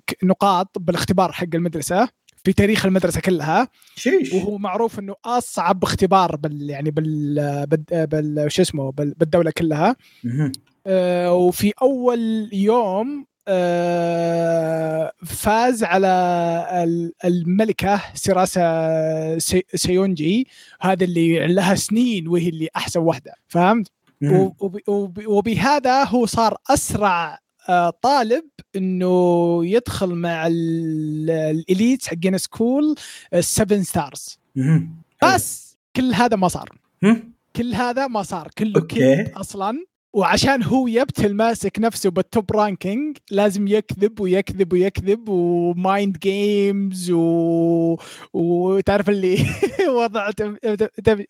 آه، ك- نقاط بالاختبار حق المدرسة في تاريخ المدرسة كلها شيش وهو معروف إنه أصعب اختبار بال يعني بال بال, بال شو اسمه بال بالدولة كلها. آه، وفي أول يوم آه، فاز على ال- الملكة سيراسا سي- سيونجي هذا اللي لها سنين وهي اللي أحسن واحدة فهمت؟ مهم. وب- وب- وبهذا هو صار أسرع طالب إنه يدخل مع ال- ال elite حقين school 7 stars. بس كل هذا ما صار. كل هذا ما صار كله. كذب أصلا وعشان هو يبطل ماسك نفسه بال top ranking لازم يكذب ويكذب ويكذب و mind games و... وتعرف اللي وضع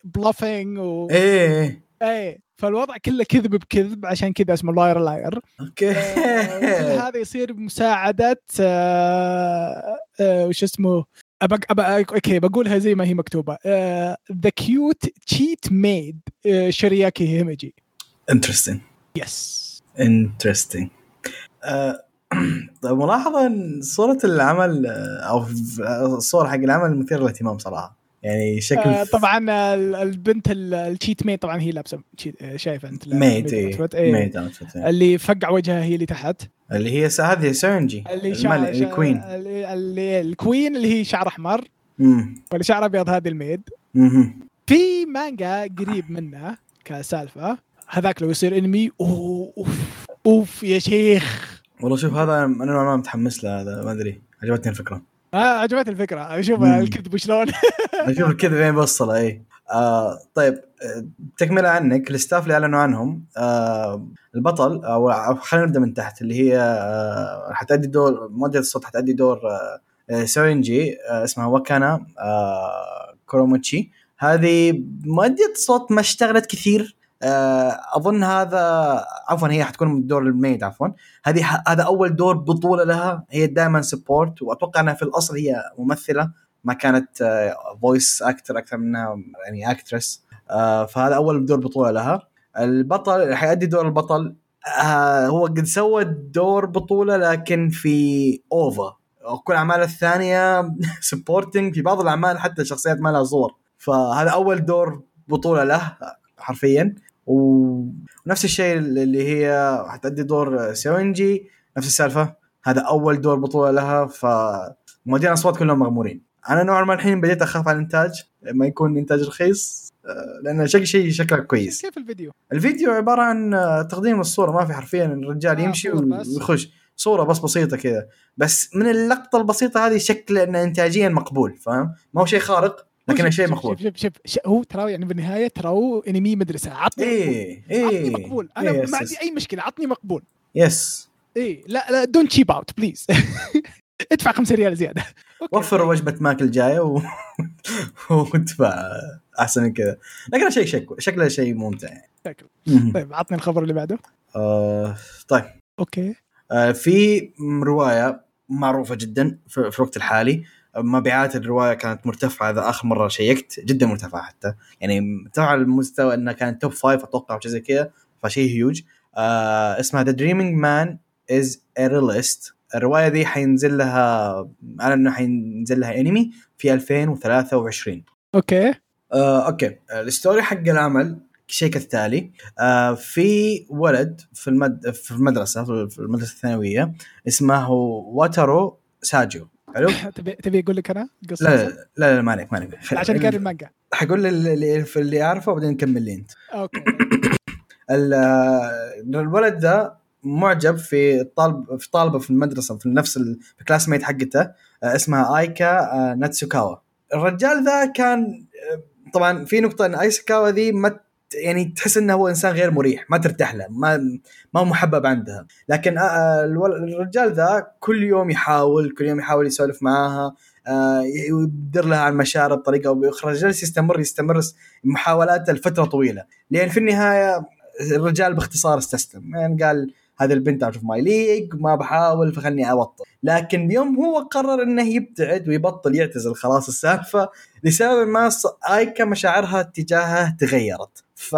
bluffing و... إيه إيه. إيه فالوضع كله كذب بكذب عشان كذا اسمه Liar Liar. أوكي. كل هذا يصير بمساعدة آه، آه، وش اسمه؟ أبق أبق أوكي بقولها زي ما هي مكتوبة. the cute cheat maid شرياكي هيمجي. interesting yes interesting ملاحظة إن صورة العمل آه، أو الصور حق العمل مثير للاهتمام صراحة. يعني شكل آه، طبعا ال- البنت ال- ال cheat maid طبعا هي لابسة آه، شايفة أنت maid outfit، إيه. اللي فقع وجهها هي اللي تحت. اللي هي هذه سيرنجي اللي شعر الكوين اللي, اللي ال queen اللي هي شعر أحمر. واللي شعر أبيض هذه ال maid. في مانجا قريب منه كسالفة. هذاك لو يصير انمي أوف أوف يا شيخ. والله شوف هذا أنا ما متحمس له هذا ما أدري. عجبتني الفكرة. آه عجبتني الفكرة. شوف مم. الكذب شلون. أشوف كذا وين بوصله اي آه طيب آه، تكملة عنك. الستاف اللي أعلنوا عنهم آه البطل أو أو خلينا نبدأ من تحت اللي هي آه حتأدي دور مؤدية الصوت حتأدي دور آه آه، سورينجي آه اسمها وكانا آه كوروموتشي. هذه مؤدية صوت ما اشتغلت كثير. آه أظن هذا عفوا هي حتكون دور ال maid عفوا. هذه هذا أول دور بطولة لها. هي دائما support وأتوقع إنها في الأصل هي ممثلة. ما كانت voice actor أكثر منها يعني actress فهذا أول دور بطولة لها. البطل حيأدي دور البطل. آه، هو قد سوى دور بطولة لكن في OVA كل اعماله الثانية supporting في بعض الأعمال حتى شخصيات ما لها صور فهذا أول دور بطولة له حرفيا. ونفس الشيء اللي هي حتأدي دور سيونجي نفس السالفة. هذا أول دور بطولة لها فمؤدين اصوات كلهم مغمورين. أنا نوعا ما الحين بديت أخاف على الإنتاج لما يكون إنتاج رخيص آه، لأن شكل شيء شكله كويس. كيف الفيديو؟ الفيديو عبارة عن آه، تقديم الصورة ما في حرفيا الرجال آه، يمشي. ويخش. صورة بس بسيطة كذا. بس من اللقطة البسيطة هذه شكله انه انتاجيا مقبول فاهم؟ ما هو شيء خارق. لكنه شوف- شيء مقبول. شوف شوف, شوف هو ترى يعني بالنهاية ترى هو انمي مدرسة. عطني إيه مقبول. عطني إيه مقبول. أنا إيه، ما عندي. أي مشكلة. عطني مقبول. yes اي لا لا don't cheap out please ادفع 5 ريال زيادة. أوكي. وفر وجبة ماك الجاية و... وادفع أحسن من كذا. لكن شيء شك... شكله شيء ممتع يعني. شكله. طيب عطني الخبر اللي بعده. آه طيب. أوكي. آه في رواية معروفة جدا في, في الوقت الحالي. مبيعات الرواية كانت مرتفعة إذا آخر مرة check ت جدا مرتفعة حتى. يعني مرتفعه على المستوى انها كانت top five أتوقع أو شيء زي كذا فشيء هيوج آه اسمها The Dreaming Man is Realist الرواية دي حينزل لها أعلن إنه حينزل لها انمي في 2023 okay. آه، okay. ال story حق العمل شيء كالتالي. آه، في ولد في المد في المدرسة في المدرسة الثانوية اسمه واترو ساجيو. حلو؟ تبي تبي أقول لك أنا قصة لا لا لا, لا ما عليك ما عليك. عشان قاري المانجا. حقول اللي اللي, اللي اعرفه وبعدين نكمل لي أنت. okay. ال- الولد ذا معجب في طالب في طالبة في المدرسة في نفس ال classmate حقته آه، اسمها آيكا آه، ناتسوكاوا. الرجال ذا كان آه، طبعا في نقطة إن ايسكاوا ذي ما يعني تحس إنه هو إنسان غير مريح ما ترتاح له ما ما محبب عندها. لكن آه، الرجال ذا كل يوم يحاول كل يوم يحاول يسولف معاها آه، يعبر لها عن مشاعره بطريقة أو بأخرى. جالس يستمر يستمر محاولاته لفترة طويلة. لأن في النهاية الرجال باختصار استسلم. يعني قال هذه البنت أشوف ما يليق ما بحاول فخلني أبطل لكن بيوم هو قرر إنه يبتعد ويبطل يعتزل خلاص السالفة لسبب ما. آيكا مشاعرها تجاهه تغيرت ف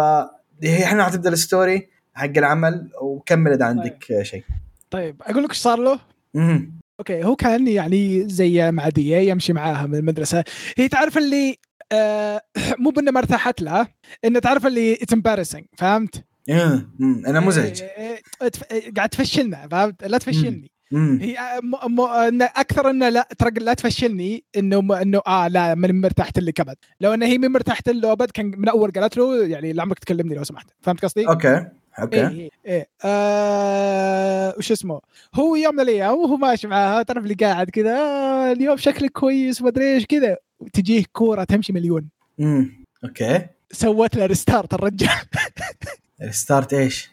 هي إحنا حتبدا ال story حق العمل وكمل إذا عندك شيء طيب أقول لك إيش صار له مهم. okay هو كان يعني زي معديه يمشي معاها من المدرسة هي تعرف اللي آه مو بإنه ما ارتاحت لها إنه تعرف اللي it's embarrassing فهمت؟ مم. أنا مزعج إيه، إيه، إيه، قاعد تفشلنا فهمت؟ لا تفشلني. هي آه، م... م... أكثر انه لا ترى لا تفشلني إنه. إنه آه لا من مرتاحت لك ابد لو انه هي من مرتاحت له ابد كان من أول قالت له يعني لعمرك تكلمني لو سمحت فهمت قصدي؟ okay okay إيه إيه إيه آه وش اسمه هو يوم من الأيام وهو ماشي معاها تعرف اللي قاعد كذا آه اليوم شكلك كويس ومدري إيش كذا تجيه كورة تمشي مليون مم. okay سوت له restart الرجال ال start إيش؟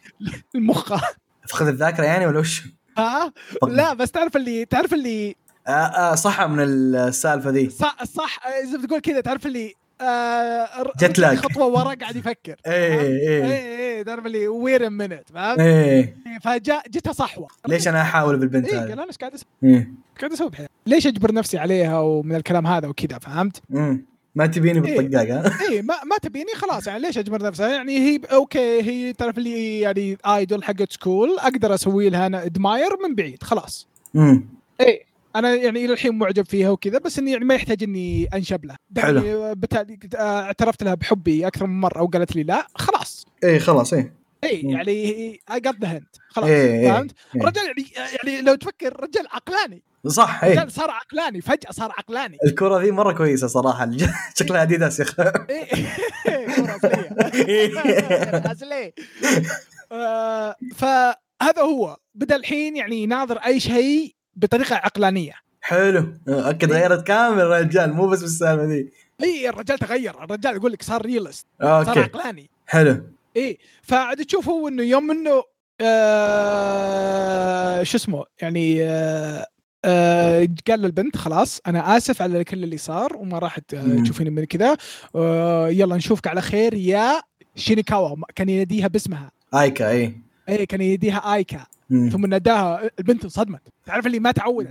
المخه فقد الذاكرة يعني ولا وش؟ ها طب- لا بس تعرف اللي تعرف اللي آه آه صح من السالفة ذي صح صح آه، زي ما تقول كذا تعرف اللي آه جت lag. خطوة ورا قاعد يفكر إيه إيه إيه إيه تعرف اللي wait a minute فهمت إيه فجأة جتها صحوة ليش أنا أحاول بالبنت قال هذه؟ أنا إيش قاعد أسوي؟ إيه. قاعد أسوي بحياتي ليش أجبر نفسي عليها ومن الكلام هذا وكذا فهمت؟ مم. ما تبيني إيه. بالطقاق ها؟ اي ما ما تبيني خلاص يعني ليش أجبر نفسها يعني هي okay هي تعرف اللي يعني idol حقت school أقدر أسوي لها أنا admire من بعيد خلاص مم. اي أنا يعني إلى الحين معجب فيها وكذا بس إني يعني ما يحتاج إني أنشب لها حلو. يعني بالتالي آه، اعترفت لها بحبي أكثر من مرة وقالت لي لا خلاص إيه خلاص اي مم. يعني اي the hint خلاص إيه، إيه، فهمت؟ إيه. الرجال يعني يعني لو تفكر الرجال عقلاني صح إيه. الرجال صار عقلاني فجأة صار عقلاني. الكرة ذي مرة كويسة صراحة شكلها اديداس يا أخي. إيه. كرة أصلية. اصلي آه، فهذا هو. بدأ الحين يعني يناظر أي شيء بطريقة عقلانية. حلو. أكد غيرت كامل الرجال مو بس بالسالفة ذي. اي الرجال تغير. الرجال يقول لك صار realist صار عقلاني. حلو. إيه فعاد تشوف هو إنه يوم إنه آه شو اسمه يعني آه آه قال للبنت خلاص أنا آسف على كل اللي صار وما راح. تشوفيني من كذا. آه يلا نشوفك على خير. يا شينيكاوا كان يناديها باسمها. آيكا إي. إي كان يناديها آيكا. مم. ثم ناداها البنت انصدمت. تعرف اللي ما تعودت.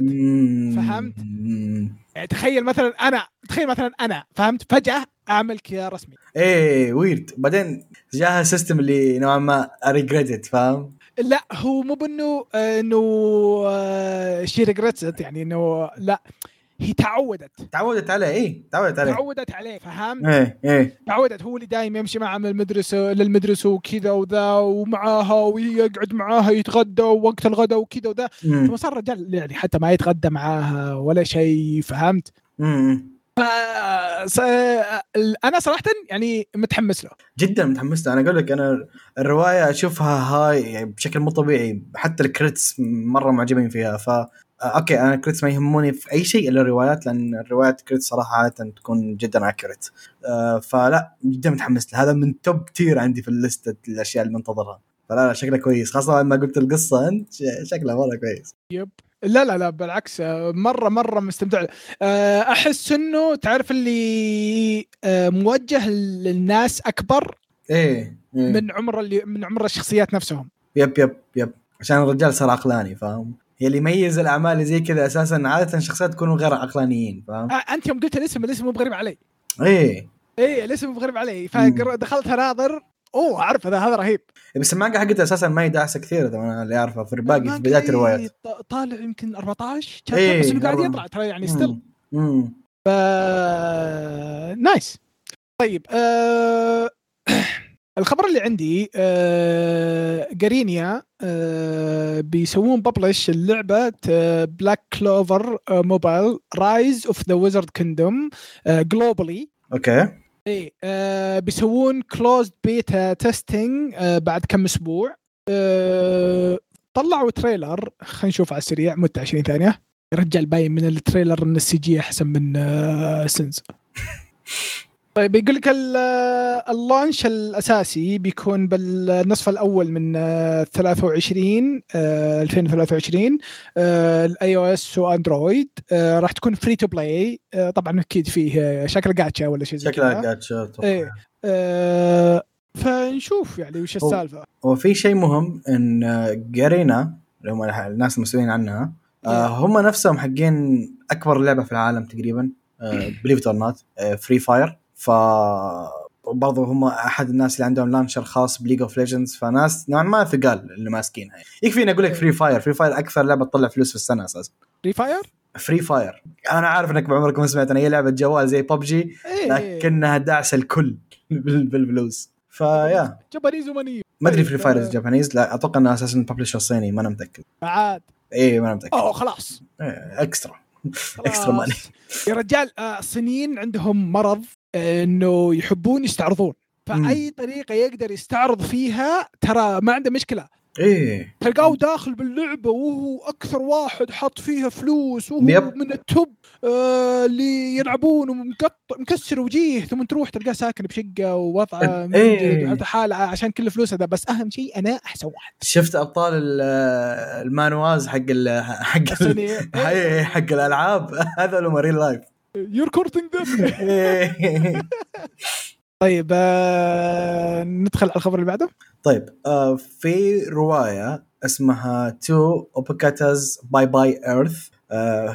فهمت؟ يعني تخيل مثلا أنا تخيل مثلا أنا فهمت؟ فجأة أعملك يا رسمي. إيه ويرد بعدين جاها system اللي نوعا ما regretted فاهم؟ لا هو مو بأنه آه، إنه شي regrets يعني إنه لا هي تعودت. تعودت عليه إيه تعودت عليه. تعودت عليه فهمت؟ إيه إيه. تعودت هو اللي دايم يمشي معها من المدرسة للمدرسة وكذا وذا ومعاها ويقعد معاها يتغدى ووقت الغداء وكذا وذا. مم. ثم صار الرجال يعني حتى ما يتغدى معاها ولا شيء فهمت؟ مم. ف- أنا صراحة يعني متحمس له. جدا متحمس له. أنا أقول لك أنا الرواية أشوفها high يعني بشكل مو طبيعي. حتى ال critics مرة معجبين فيها. ف okay أنا ال critics ما يهموني في أي شيء إلا الروايات لأن الروايات critics صراحة عادة تكون جدا accurate آه فلا جدا متحمس له. هذا من top tier عندي في الليسته الأشياء اللي منتظرها فلا لا شكله كويس. خاصة لما قلت القصة أنت شكله مرة كويس. لا لا لا بالعكس آه، مرة مرة مستمتع. آه، أحس إنه تعرف اللي آه، موجه للناس أكبر إيه, إيه. من عمر اللي من عمر الشخصيات نفسهم. يب يب يب. عشان الرجال صار عقلاني فاهم؟ هي اللي يميز الأعمال اللي زي كذا أساسا عادة شخصيات يكونوا غير عقلانيين فاهم؟ أنت يوم قلت الاسم الاسم مو بغريب علي. إيه. اي الاسم مو بغريب علي. فدخلت اناظر أوه اعرف هذا هذا رهيب. بس المانجا حقته أساسا ما هي داعسة كثير إذا أنا اللي أعرفه في باقي في بداية الروايات. طالع يمكن 14 إيه، بس إنه قاعد مرة. يطلع ترى يعني still. ف nice. طيب آه... الخبر اللي عندي آه... جارينا آه... بيسوون publish اللعبة Black Clover Mobile Rise of the Wizard Kingdom globally okay. إيه آه بيسوون closed beta testing بعد كم أسبوع. آه طلعوا trailer خلينا نشوف على السريع مدة 20 ثانية. يا رجال باين من التريلر إن ال CG أحسن من آه Sins طيب يقول لك ال- آه، ال launch الأساسي بيكون بالنصف الأول من آه 23 آه 2023 آه ال iOS و Android آه راح تكون free to play آه طبعا أكيد فيه آه، شكله جاتشا ولا شيء زي شكلها كذا. جاتشا أتوقع. إيه آه فنشوف يعني وش السالفة وفي شيء مهم إن آه، جارينا اللي هم الناس المسؤولين عنها آه، هم نفسهم حقين أكبر لعبة في العالم تقريبا believe or not Free Fire ف برضو هم أحد الناس اللي عندهم launcher خاص ب League of Legends فناس نوعا ما ثقال اللي ماسكينها يكفيني أقول لك Free Fire Free Fire أكثر لعبة تطلع فلوس في السنة أساسا. Free Fire؟ Free Fire أنا عارف إنك بعمرك ما سمعت أنا هي لعبة جوال زي ببجي إيه. لكنها داعسة الكل بال- بالفلوس. فيا جابانيز وماني ما أدري فري فاير. جابانيز لا أتوقع إنها أساسا publisher صيني ما أنا متأكد. عاد. اي ما أنا متأكد. أوه خلاص. إيه، extra. extra money يا رجال آه، الصينيين عندهم مرض. إنه يحبون يستعرضون. فأي طريقة يقدر يستعرض فيها ترى ما عنده مشكلة. إيه. تلقاه داخل باللعبة وهو أكثر واحد حط فيها فلوس وهو yep. من ال top آه اللي يلعبون ومقطع مكسر وجيه ثم تروح تلقاه ساكن بشقة ووضعه إيه. وحالته حالة عشان كل فلوسه ده بس أهم شيء أنا أحسن واحد. شفت أبطال ال- ال manhwas حق ال حق ال-. حق الألعاب؟ هذول in real life. You're cutting. طيب آه ندخل على الخبر اللي بعده. طيب آه في رواية اسمها Tow Ubukata's Bye Bye, Earth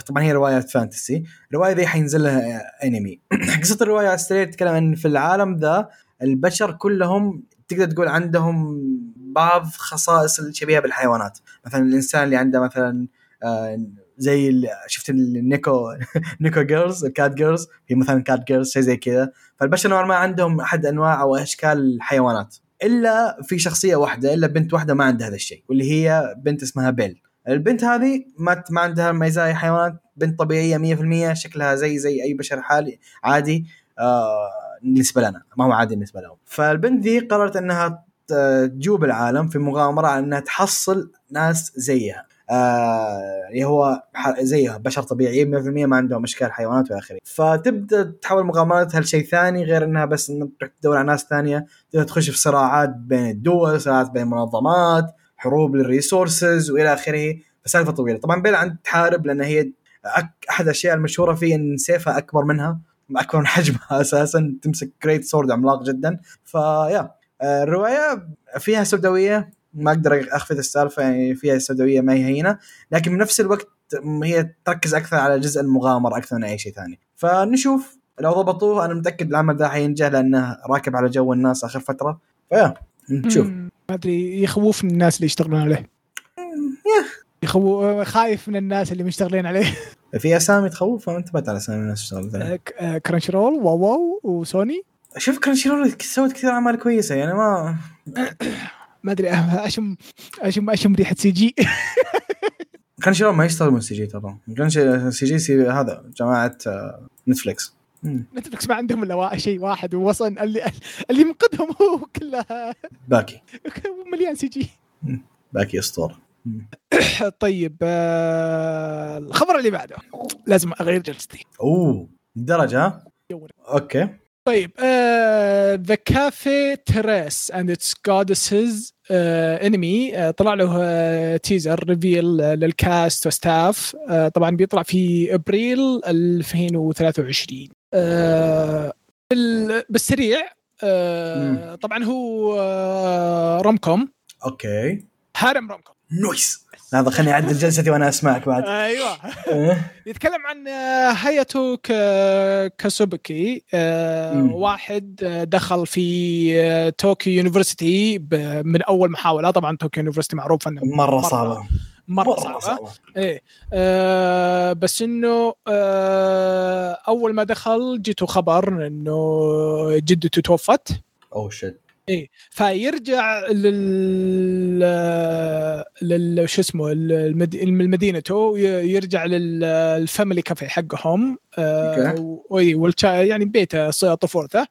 طبعا هي رواية fantasy الرواية ذي حينزل لها انمي قصة الرواية على السريع تتكلم ان في العالم ذا البشر كلهم تقدر تقول عندهم بعض خصائص الشبيهه بالحيوانات. مثلا الإنسان اللي عنده مثلا آه زي شفت ال neko neko girls ال cat girls؟ هي مثلا cat girls شيء زي كذا. فالبشر نوعا ما عندهم أحد أنواع أو أشكال الحيوانات. إلا في شخصية واحدة إلا بنت واحدة ما عندها هذا الشيء واللي هي بنت اسمها بيل. البنت هذه ما ما عندها مزايا حيوانات بنت طبيعية 100% شكلها زي زي أي بشر حالي عادي. آه بالنسبة لنا ما هو عادي بالنسبة لهم. فالبنت دي قررت إنها تجوب العالم في مغامرة على إنها تحصل ناس زيها. آه، اللي هو زيها بشر طبيعيين 100% ما عندهم اشكال حيوانات والى اخره فتبدأ تحول مغامراتها لشيء ثاني غير إنها بس انها تروح تدور على ناس ثانية تبدا تخش في صراعات بين الدول صراعات بين منظمات حروب لل resources وإلى آخره. فسالفة طويلة. طبعا بيل عند تحارب لأن هي أحد الأشياء المشهورة فيه إن سيفها أكبر منها أكبر من حجمها أساسا تمسك great sword عملاق جدا. ف yeah آه، الرواية فيها سوداوية ما أقدر اخفي السالفة يعني فيها سوداويه ما هي هينة. لكن بنفس الوقت هي تركز أكثر على جزء المغامرة أكثر من أي شيء ثاني. فنشوف. لو ضبطوه أنا متأكد العمل ذا حينجح لأنه راكب على جو الناس آخر فترة. ف yeah نشوف. ما أدري يخوفني الناس اللي يشتغلون عليه. يخو خايف من الناس اللي مشتغلين عليه. في أسامي تخوف؟ ما انتبهت على أسامي الناس اشتغلت عليها. ك- آه، roll WOWOW و Sony. شوف Crunchyroll سوت كثير أعمال كويسة يعني ما ما أدري آه، أشم أشم أشم ريحة CG. Crunchyroll ما يشتغل CG ترى. Crunchy CG سي هذا جماعة آه، Netflix. مم. Netflix ما عندهم إلا شيء واحد ووصل اللي اللي ينقذهم هو كلها. Baki. مليان CG. Baki أسطورة. طيب آه الخبر اللي بعده. لازم أغير جلستي. أوه درجه ها؟ دور. okay. طيب The Café Terrace and Its Goddesses انمي طلع له teaser reveal لل cast و staff آه، طبعا بيطلع في أبريل 2023 آه، بال- بالسريع آه، طبعا هو آه، rom-com okay. harem rom-com nice. هذا خليني اعدل جلستي وأنا أسمعك بعد. أيوه. إيه. يتكلم عن آه، هاياتو ك- كاسوبكي آه،. واحد آه، دخل في آه، Tokyo University من أول محاولة. طبعا Tokyo University معروف إنه مرة صعبة. مرة صعبة. إيه. آه بس إنه آه أول ما دخل جيته خبر إنه جدته توفت. oh shit إيه فيرجع لل لل شو اسمه المد... مدينته ي- يرجع لل family café حقهم آه okay. و- والشا- يعني بيته طفولته.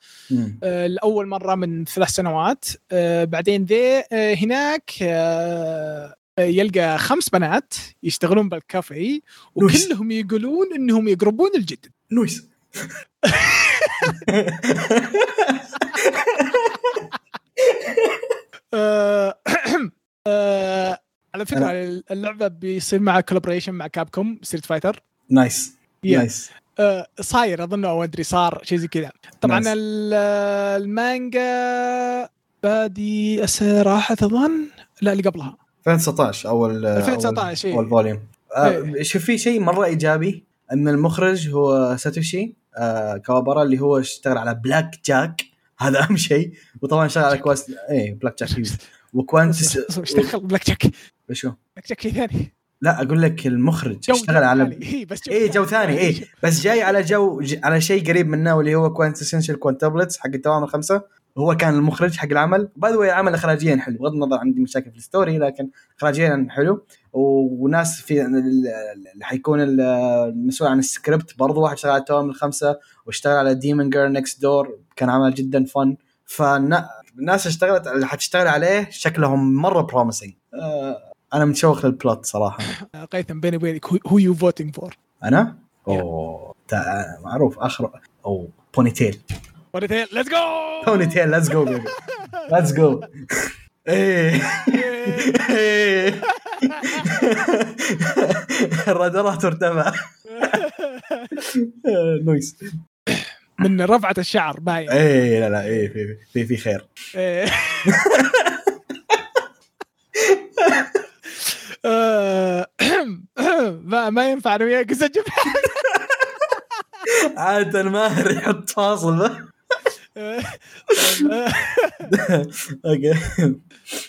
آه لأول مرة من ثلاث سنوات. آه بعدين ذي آه هناك آه يلقى خمس بنات يشتغلون بالكافيه nice. وكلهم يقولون إنهم يقربون الجد. nice. آه، آه، على فكرة اللعبة بيصير معها collaboration مع Capcom Street Fighter nice. nice. آه، صاير أظن أو أدري صار شيء زي كذا. طبعا المانجا بادي راحت أظن. لا اللي قبلها. 2019 اول 2019 إيه. أول volume آه إيه. شوف في شيء مرة إيجابي إن المخرج هو ساتوشي آه كوابارا اللي هو اشتغل على Black Jack هذا أهم شيء. وطبعا اشتغل على Quints- اي Black Jack و Quints إيش دخل Black Jack شو Black Jack ثاني. لا أقول لك المخرج اشتغل على. إيه، بس جو اي جو ثاني. اي بس جاي على جو. على شيء قريب منه واللي هو Quintessential Quintuplets حق التوام الخمسة. هو كان المخرج حق العمل. باي ذا العمل اخراجيا حلو. بغض النظر عندي مشاكل في ال story لكن اخراجيا حلو. وناس في ال- اللي حيكون ال- المسؤول عن السكريبت برضو واحد اشتغل على التوام الخمسة واشتغل على Demon Girl Next Door كان عمل جدا fun فالناس اشتغلت اللي حتشتغل عليه شكلهم مرة promising أنا متشوق لل plot صراحة. آه، قيثم بيني وبينك who you voting for أنا؟ أوه. معروف. اخر أو ponytail let's go ponytail let's go baby let's go إيه. الرادارات ارتفع نويس من رفعة الشعر باين. إيه لا لا إيه في في في خير. إيه. آه، ما ما ينفع أنا وياك اسجل عادة الماهر يحط فاصل. أوكي.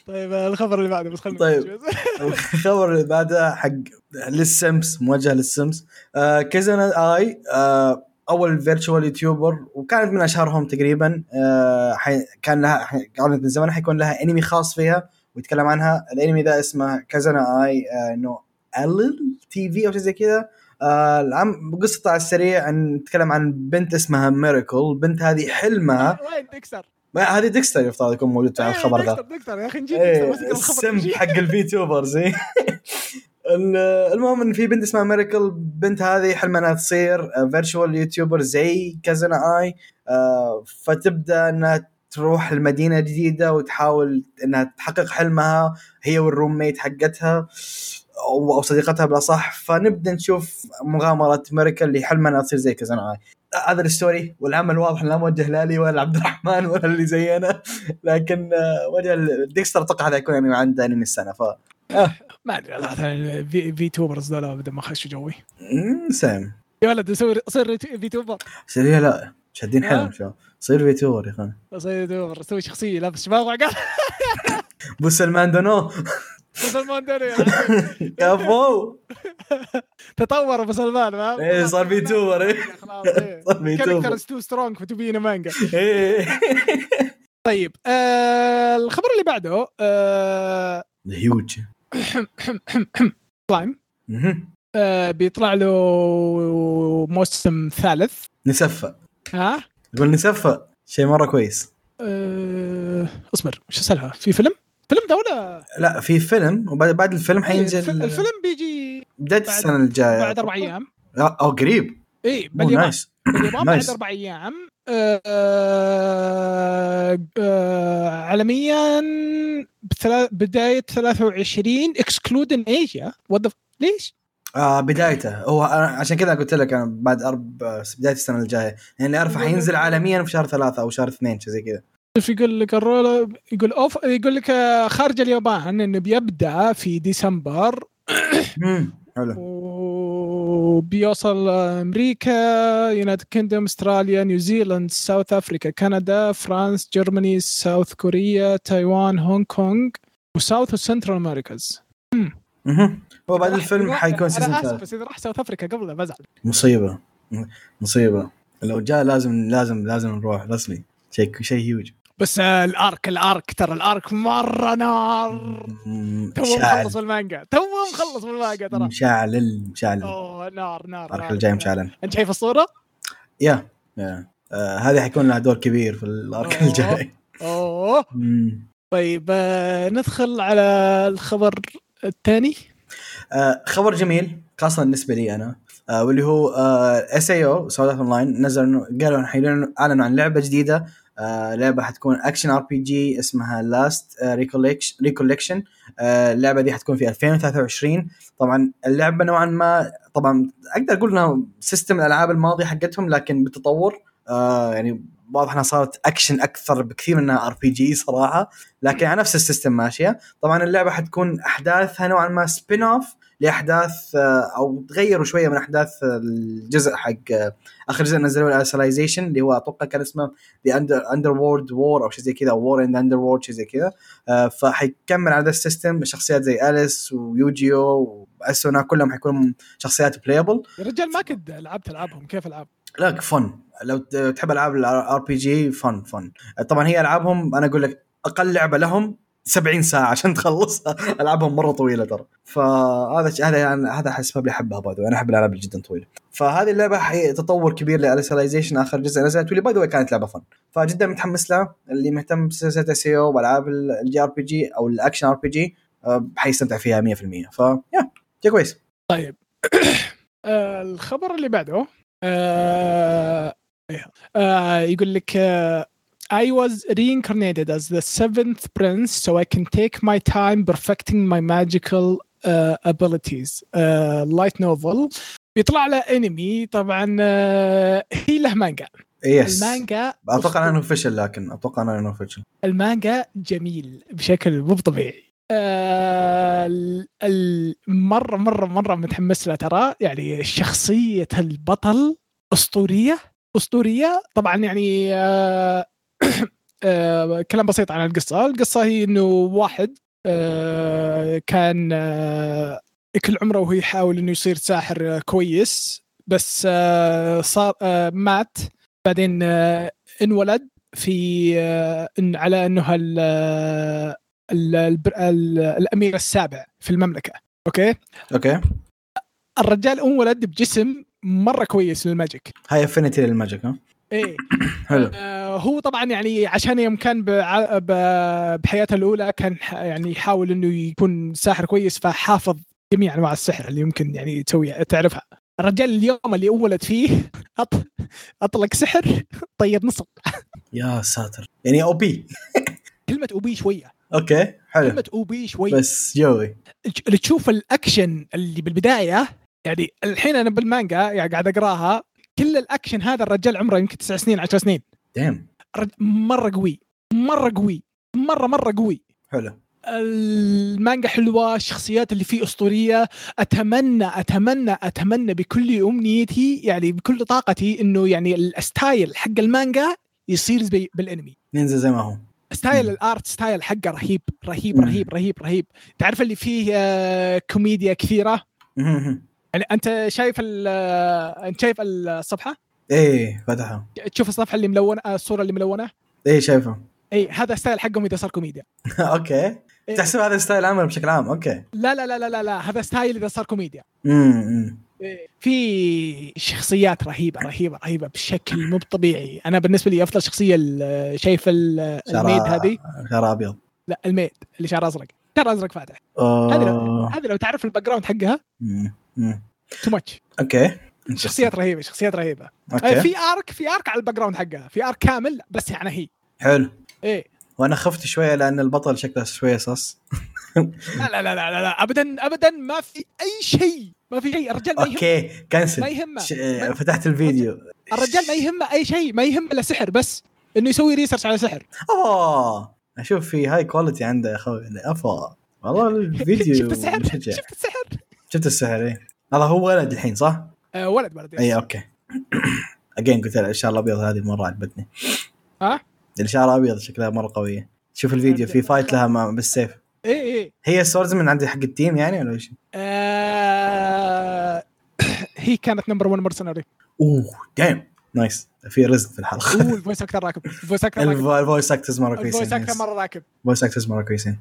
طيب الخبر اللي بعده بس خلينا طيب. الخبر اللي بعده حق للسمس موجه للسمس آه Kizuna Ai آه أول virtual YouTuber وكانت من أشهرهم تقريبا. آه. كان لها قالت من زمان حيكون لها انمي خاص فيها ويتكلم عنها. الأنمي ذا اسمه Kizuna Ai آه نو ال TV أو شيء زي كذا. آه العمل قصة على السريع نتكلم عن بنت اسمها Miracle البنت هذه حلمها وين ديكستر؟ ما هذه ديكستر يفترض يكون موجود في إيه، الخبر ذا ديكستر يا أخي نجيب إيه، ديكستر السم. حق ال VTubers إيه. ال- المهم إن في بنت اسمها Miracle بنت هذه حلمها إنها تصير virtual YouTuber زي Kizuna Ai آه، فتبدأ إنها تروح المدينة جديدة وتحاول إنها تحقق حلمها هي وال roommate حقتها أو صديقتها بالاصح فنبدأ نشوف مغامرة Miracle اللي إنها تصير زي اي هذا الستوري والعمل واضح لا موجه لا لي ولا عبد الرحمن ولا اللي زينا. لكن آه، وجه ديكستر أتوقع هذا يكون يعني عنده أنمي السنة ف ما أدري والله في في توبرز ذولا ابدا ما خشوا جوي. سام يا ولد صير صير في توبر. سريع لا شادين حيلهم ها؟ شو. صير في تور يا أخوان. صير توبر. سوي شخصية لابس شباب وعقال. بو سلمان دونو. سلمان دوري كفو تطور ابو سلمان فاهم؟ إيه، صار في إيه. صار في توبر. كاركترز تو سترونج تو بي مانجا. طيب آه الخبر اللي بعده آه هيوج سلايم بيطلع له موسم ثالث نسفى ها يقول نسفى شيء مره كويس اصبر وش السالفه في فيلم فيلم ده ولا؟ لا في فيلم وبعد بعد الفيلم حينزل الف- الفيلم بيجي بداية بعد- السنة الجاية. بعد أربع أيام. لا أو قريب. اي باليابان nice باليابان بعد. أربع أيام. آه آه آه عالميا بداية 23 excluding Asia what ليش؟ آه بدايته. هو عشان كذا قلت لك أنا بعد أرب... بداية السنة الجاية. يعني اللي اعرفه حينزل عالميا في شهر ثلاثة أو شهر اثنين شيء زي كذا. شوف يقول لك ال rule؟ يقول off يقول لك آه، خارج اليابان إنه بيبدأ في ديسمبر. حلو. وبيوصل أمريكا United Kingdom أستراليا نيوزيلاند South Africa كندا France Germany South Korea تايوان هونغ كونغ و South و Central Americas. هو بعد الفيلم حيكون season ثالث بس إذا راح South Africa قبله بزعل مصيبة. مصيبة. لو جاء لازم لازم لازم نروح رسمي شيء شيء هيوج بس ال arc ال arc ترى ال arc مرة نار. تو مخلص بالمانجا تو مخلص بالمانجا ترى. مشعل مشعل. أوه نار نار ال arc. الجاي مشعل. أنت شايف الصورة؟ yeah yeah. آه، هذه حيكون لها دور كبير في ال arc. الجاي. أوه. طيب آه، ندخل على الخبر الثاني. آه، خبر جميل خاصة بالنسبة لي أنا. آه، واللي هو SAO Sword Art Online نزل إنه- قالوا حيعلنوا إعلنوا عن لعبة جديدة آه، لعبة حتكون action RPG اسمها Last Recollection اللعبة دي حتكون في 2023 طبعا اللعبة نوعا ما طبعا أقدر أقول إنها system الألعاب الماضية حقتهم لكن بالتطور آه، يعني واضح إنها صارت اكشن أكثر بكثير من إنها RPG صراحة. لكن على نفس ال system ماشية. طبعا اللعبة حتكون أحداثها نوعا ما spin-off لأحداث آه، أو تغيروا شوية من أحداث الجزء حق آه، آخر جزء نزلوه Alicization اللي هو أتوقع كان اسمه The Underworld War أو شيء زي كذا War in Underworld شيء زي كذا. آه، فحيكمل على ذا ال system شخصيات زي Alice و Eugeo و Asuna كلهم حيكونوا شخصيات playable يا رجال ما كنت لعبت ألعابهم كيف العاب؟ لا fun لو تحب ألعاب ال RPG fun fun طبعا هي ألعابهم أنا أقول لك أقل لعبة لهم 70 ساعة عشان تخلصها. العابهم مرة طويلة ترى. فهذا هذا يعني هذا السبب اللي أحبها باي أنا أحب الألعاب جدا طويلة. فهذه اللعبة حي تطور كبير ل Alicization آخر جزء نزلت واللي باي كانت لعبة fun فجدا متحمس لها. اللي مهتم بسلسله SAO وألعاب ال JRPG أو ال action RPG حيستمتع فيها 100% ف yeah كويس. طيب. آه، الخبر اللي بعده آه، إيه. آه، يقول لك آه، I was reincarnated as the seventh prince so I can take my time perfecting my magical uh, abilities. Uh, light novel. بيطلع له انمي طبعا آه، هي له مانجا يس المانجا أتوقع انه فشل لكن أتوقع انه فشل المانجا جميل بشكل مو طبيعي. آه، مره مرة مرة متحمس له ترى. يعني شخصية البطل أسطورية. أسطورية. طبعا يعني آه، كلام بسيط عن القصة. القصة هي إنه واحد آه، كان آه، كل عمره وهو يحاول إنه يصير ساحر آه، كويس بس آه، صار آه، مات. بعدين آه، انولد في آه، إن على إنه آه، الأمير السابع في المملكة. okay؟ okay. الرجال انولد بجسم مرة كويس لل magic. high affinity لل magic ها؟ إيه. حلو. آه، هو طبعا يعني عشان يوم كان بع- ب- بحياته الأولى كان ح- يعني يحاول إنه يكون ساحر كويس فحافظ جميع أنواع السحر اللي يمكن يعني تسوي تعرفها. الرجال اليوم اللي ولد فيه أط... أطلق سحر طيب نص يا ساتر. يعني OP كلمة OP شوية. okay حلو. كلمة OP شوية. بس جوي اللي تشوف الأكشن اللي بالبداية يعني الحين أنا بالمانجا يعني قاعد أقراها كل الأكشن هذا الرجال عمره يمكن تسع سنين 10 سنين. دام مرة قوي مرة قوي مرة مرة قوي. حلو. المانجا حلوة الشخصيات اللي فيه أسطورية. أتمنى أتمنى أتمنى بكل أمنيتي يعني بكل طاقتي إنه يعني ال style حق المانجا يصير زي بالأنمي. ننزل زي ما هو. ستايل مم. ال art style حقه رهيب رهيب مم. رهيب رهيب رهيب. تعرف اللي فيه آه، كوميديا كثيرة. يعني أنت شايف ال- أنت شايف الصفحة؟ إيه فتحها. تشوف الصفحة اللي ملونة الصورة اللي ملونة؟ إيه شايفه اي هذا style حقهم إذا صار كوميديا. okay. إيه. تحسب هذا style عمل بشكل عام. أوكي. لا لا لا لا لا, لا. هذا ستايل إذا صار كوميديا. امم في شخصيات رهيبة رهيبة رهيبة بشكل مو طبيعي. أنا بالنسبة لي أفضل شخصية شايف ال- ال maid هذه. شعر ابيض لا ال maid اللي شعر أزرق. شعر أزرق فاتح. هذه لو. هذه لو تعرف ال background حقها. مم. too much okay. شخصيات رهيبة شخصيات رهيبة. آه، okay. في arc في arc على ال background حقها. في arc كامل بس يعني هي. حلو. إيه. وأنا خفت شوية لأن البطل شكله شوية صص لا لا لا لا, لا, ابدا ابدا ما في أي شيء. ما في شيء. الرجال ما يهم okay. ما كنسل يهمه. ش- ما- فتحت الفيديو. الرجال ما يهمه أي شيء. ما يهمه إلا سحر بس. إنه يسوي research على سحر. أوه. أشوف في high quality عنده يا أخوي. أفا. والله الفيديو شفت السحر؟ شفت السحر؟ شفت السحر إيه. هذا هو ولد الحين صح؟ آه ولد ولد اي okay. again قلت الشعر الأبيض هذه مرة عجبتني. ها؟ الشعر ابيض شكلها مرة قوية. شوف الفيديو في fight لها مع بالسيف. إيه إيه. هي ال swordsman عندي حق ال team يعني ولا إيش؟ آه هي كانت number 1 mercenary أوه damn nice في رزق في الحلقة. أوه ال voice actor راكب. ال voice actor راكب. ال voice actors مرة ال voice كويسين actor مرة راكب. voice actors مرة كويسين.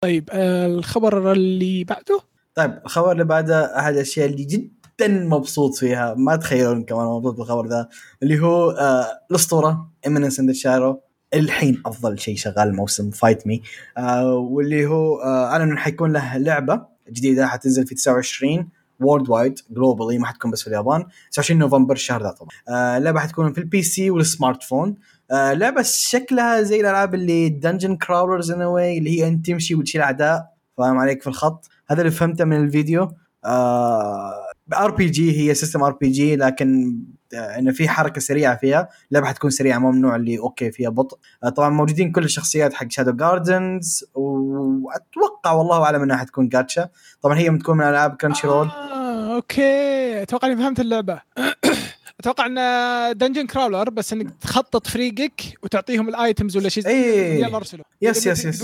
طيب آه الخبر اللي بعده. طيب الخبر اللي بعده أحد الأشياء اللي جدا مبسوط فيها ما تخيلون كمان مبسوط بالخبر ذا اللي هو آه الأسطورة Eminence in Shadow الحين أفضل شيء شغال موسم fight me آه واللي هو آه أعلن إنه حيكون له لعبة جديدة حتنزل في 29 worldwide globally ما حتكون بس في اليابان 29 نوفمبر الشهر ذا طبعا. آه اللعبه حتكون في ال PC وال smartphone آه لعبة شكلها زي الألعاب اللي dungeon crawlers ان اللي هي أنت تمشي وتشيل أعداء فاهم عليك في الخط. هذا اللي فهمته من الفيديو. ار بي جي هي سيستم ار بي جي لكن آه، انه في حركة سريعة فيها اللعبه حتكون سريعة مو من النوع اللي okay فيها بطء. آه، طبعا موجودين كل الشخصيات حق Shadow Gardens وأتوقع والله أعلم إنها حتكون جاتشا طبعا هي بتكون من ألعاب كرانشي رول آه أوكي. أتوقع إني فهمت اللعبة. أتوقع إن dungeon crawler بس إنك تخطط فريقك وتعطيهم ال items ولا شيء إيه. يلا أرسلوا. yes، yes، yes.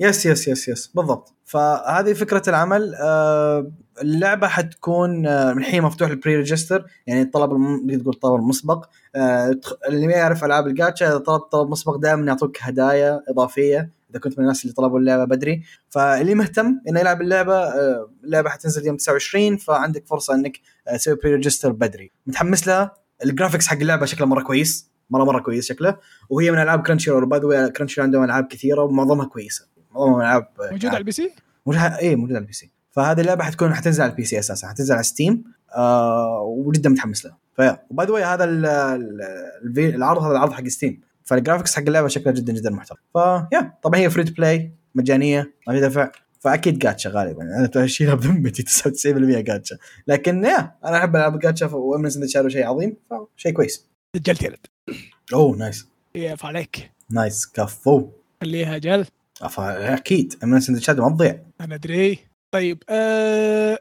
yes yes yes yes بالضبط. فهذه فكرة العمل. آه، اللعبة حتكون آه، من الحين مفتوح ال pre-register يعني الطلب الم- تقول الطلب المسبق. آه، اللي ما يعرف ألعاب الجاتشا إذا طلبت طلب مسبق دائما يعطوك هدايا إضافية. إذا كنت من الناس اللي طلبوا اللعبة بدري. فاللي مهتم إنه يلعب اللعبة آه، اللعبة حتنزل يوم 29 فعندك فرصة إنك آه، تسوي pre-register بدري. متحمس لها؟ ال graphics حق اللعبة شكله مرة كويس مرة مرة كويس شكله. وهي من ألعاب Crunchyroll by the Crunchy عندهم ألعاب كثيرة ومعظمها كويسة. معظمها ألعاب موجود على ال PC؟ موجودة إيه موجودة على ال PC. فهذه اللعبة حتكون حتنزل على ال PC أساسا حتنزل على Steam آه وجدا متحمس لها. ف yeah و by the هذا العرض هذا العرض حق Steam فال graphics حق اللعبة شكلها جدا جدا محترم. ف yeah طبعا هي free play مجانية ما في دفع. فأكيد جاتشا غالبا. أنا أشيلها بذمتي 99% جاتشا. لكن yeah أنا أحب العاب gacha و Eminence in Shadow شيء عظيم فشيء كويس. سجلت يلد أوه نايس يف عليك. نايس كفو. خليها جل أفا أكيد. اند شارو ما تضيع أنا أدري. طيب آه...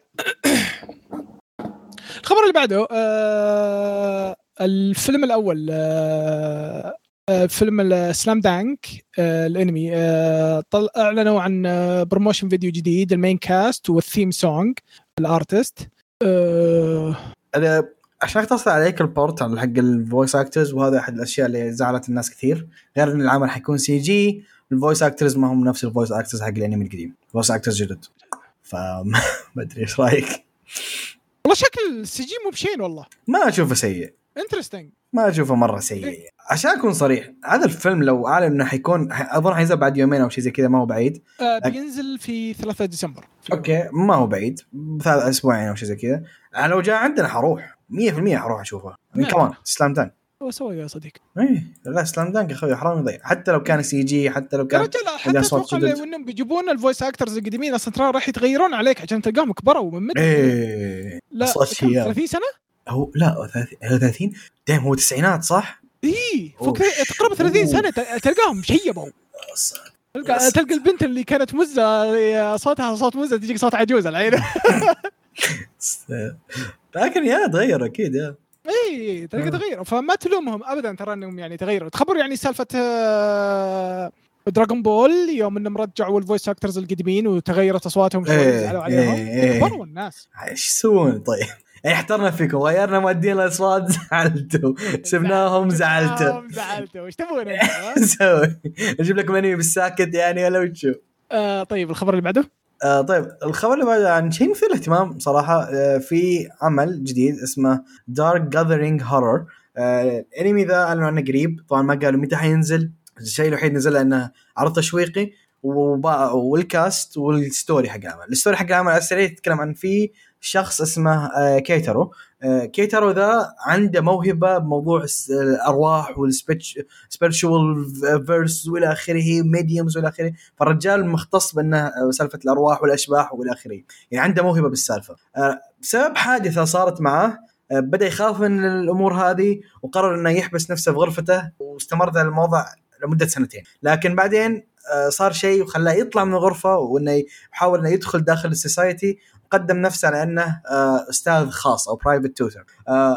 الخبر اللي بعده آه... الفيلم الأول آه... آه، فيلم السلام دانك آه، الانمي آه، طل... اعلنوا عن آه، بروموشن فيديو جديد المين كاست والثيم سونج ال artist أنا عشان أختصر عليك البورت عن حق ال voice actors وهذا أحد الأشياء اللي زعلت الناس كثير غير إن العمل حيكون CG ال voice actors ما هم نفس ال voice actors حق الانمي القديم. voice actors جدد. فما أدري إيش رأيك؟ والله شكل ال CG مو بشين والله. ما أشوفه سيء. interesting ما أشوفه مرة سيء. عشان أكون صريح هذا الفيلم لو أعلن إنه حيكون أظن حينزل بعد يومين أو شيء زي كذا ما هو بعيد. آه بينزل في 3 ديسمبر. في okay ما هو بعيد. ثلاث أسبوعين أو شيء زي كذا. لو جاء عندنا حروح. 100% حروح اشوفه. كمان Slam Dunk هو سوى يا صديق إيه لا Slam Dunk يا أخوي حرام يضيع. حتى لو كان CG حتى لو كان رجال حتى أتوقع. إنهم بيجيبون ال voice actors القديمين أصلا ترى راح يتغيرون عليك عشان تلقاهم كبروا من مدة إيه. لا صوت كم؟ شياب. 30 سنة؟ هو لا هو 30 هو 30 دايم هو تسعينات صح؟ اي فوق. تقريبا 30 سنة تلقاهم شيبوا تلقى تلقى البنت اللي كانت مزة صوتها صوت مزة تجيك صوت عجوز العين لكن yeah تغير أكيد yeah اي تلقى آه. تغير فما تلومهم ابدا ترى إنهم يعني تغيروا تخبر يعني سالفة آه، Dragon Ball يوم إنهم رجعوا ال voice actors القديمين وتغيرت أصواتهم شوي إيه، زعلوا عليهم إيه، إيه. كبروا الناس إيش يسوون طيب؟ يعني احترنا فيكم. غيرنا مؤدين الأصوات زعلتوا. سبناهم زعلتوا زعلتوا. إيش تبون؟ نسوي نجيب لكم أنمي بالساكت يعني ولا وشو؟ آه، طيب الخبر اللي بعده؟ آه طيب. الخبر اللي بعده عن شيء مثير للاهتمام صراحة. آه في عمل جديد اسمه Dark Gathering horror الأنمي ذا أعلنوا عنه قريب. طبعا ما قالوا متى حينزل. الشيء الوحيد نزل انه عرض تشويقي وال cast وال story حق العمل. ال story حق العمل على السريع يتكلم عن في شخص اسمه آه كيترو آه كيترو ذا عنده موهبة بموضوع الأرواح وال spiritual affairs وإلى آخره mediums وإلى آخره. فالرجال مختص بأنه سالفة الأرواح والأشباح وإلى آخره. يعني عنده موهبة بالسالفة. آه، بسبب حادثة صارت معاه آه، بدأ يخاف من الأمور هذه وقرر إنه يحبس نفسه في غرفته واستمر ذا الموضوع لمدة سنتين. لكن بعدين آه، صار شيء وخلاه يطلع من الغرفه وإنه يحاول إنه يدخل داخل ال society وقدم نفسه على انه آه، أستاذ خاص أو private tutor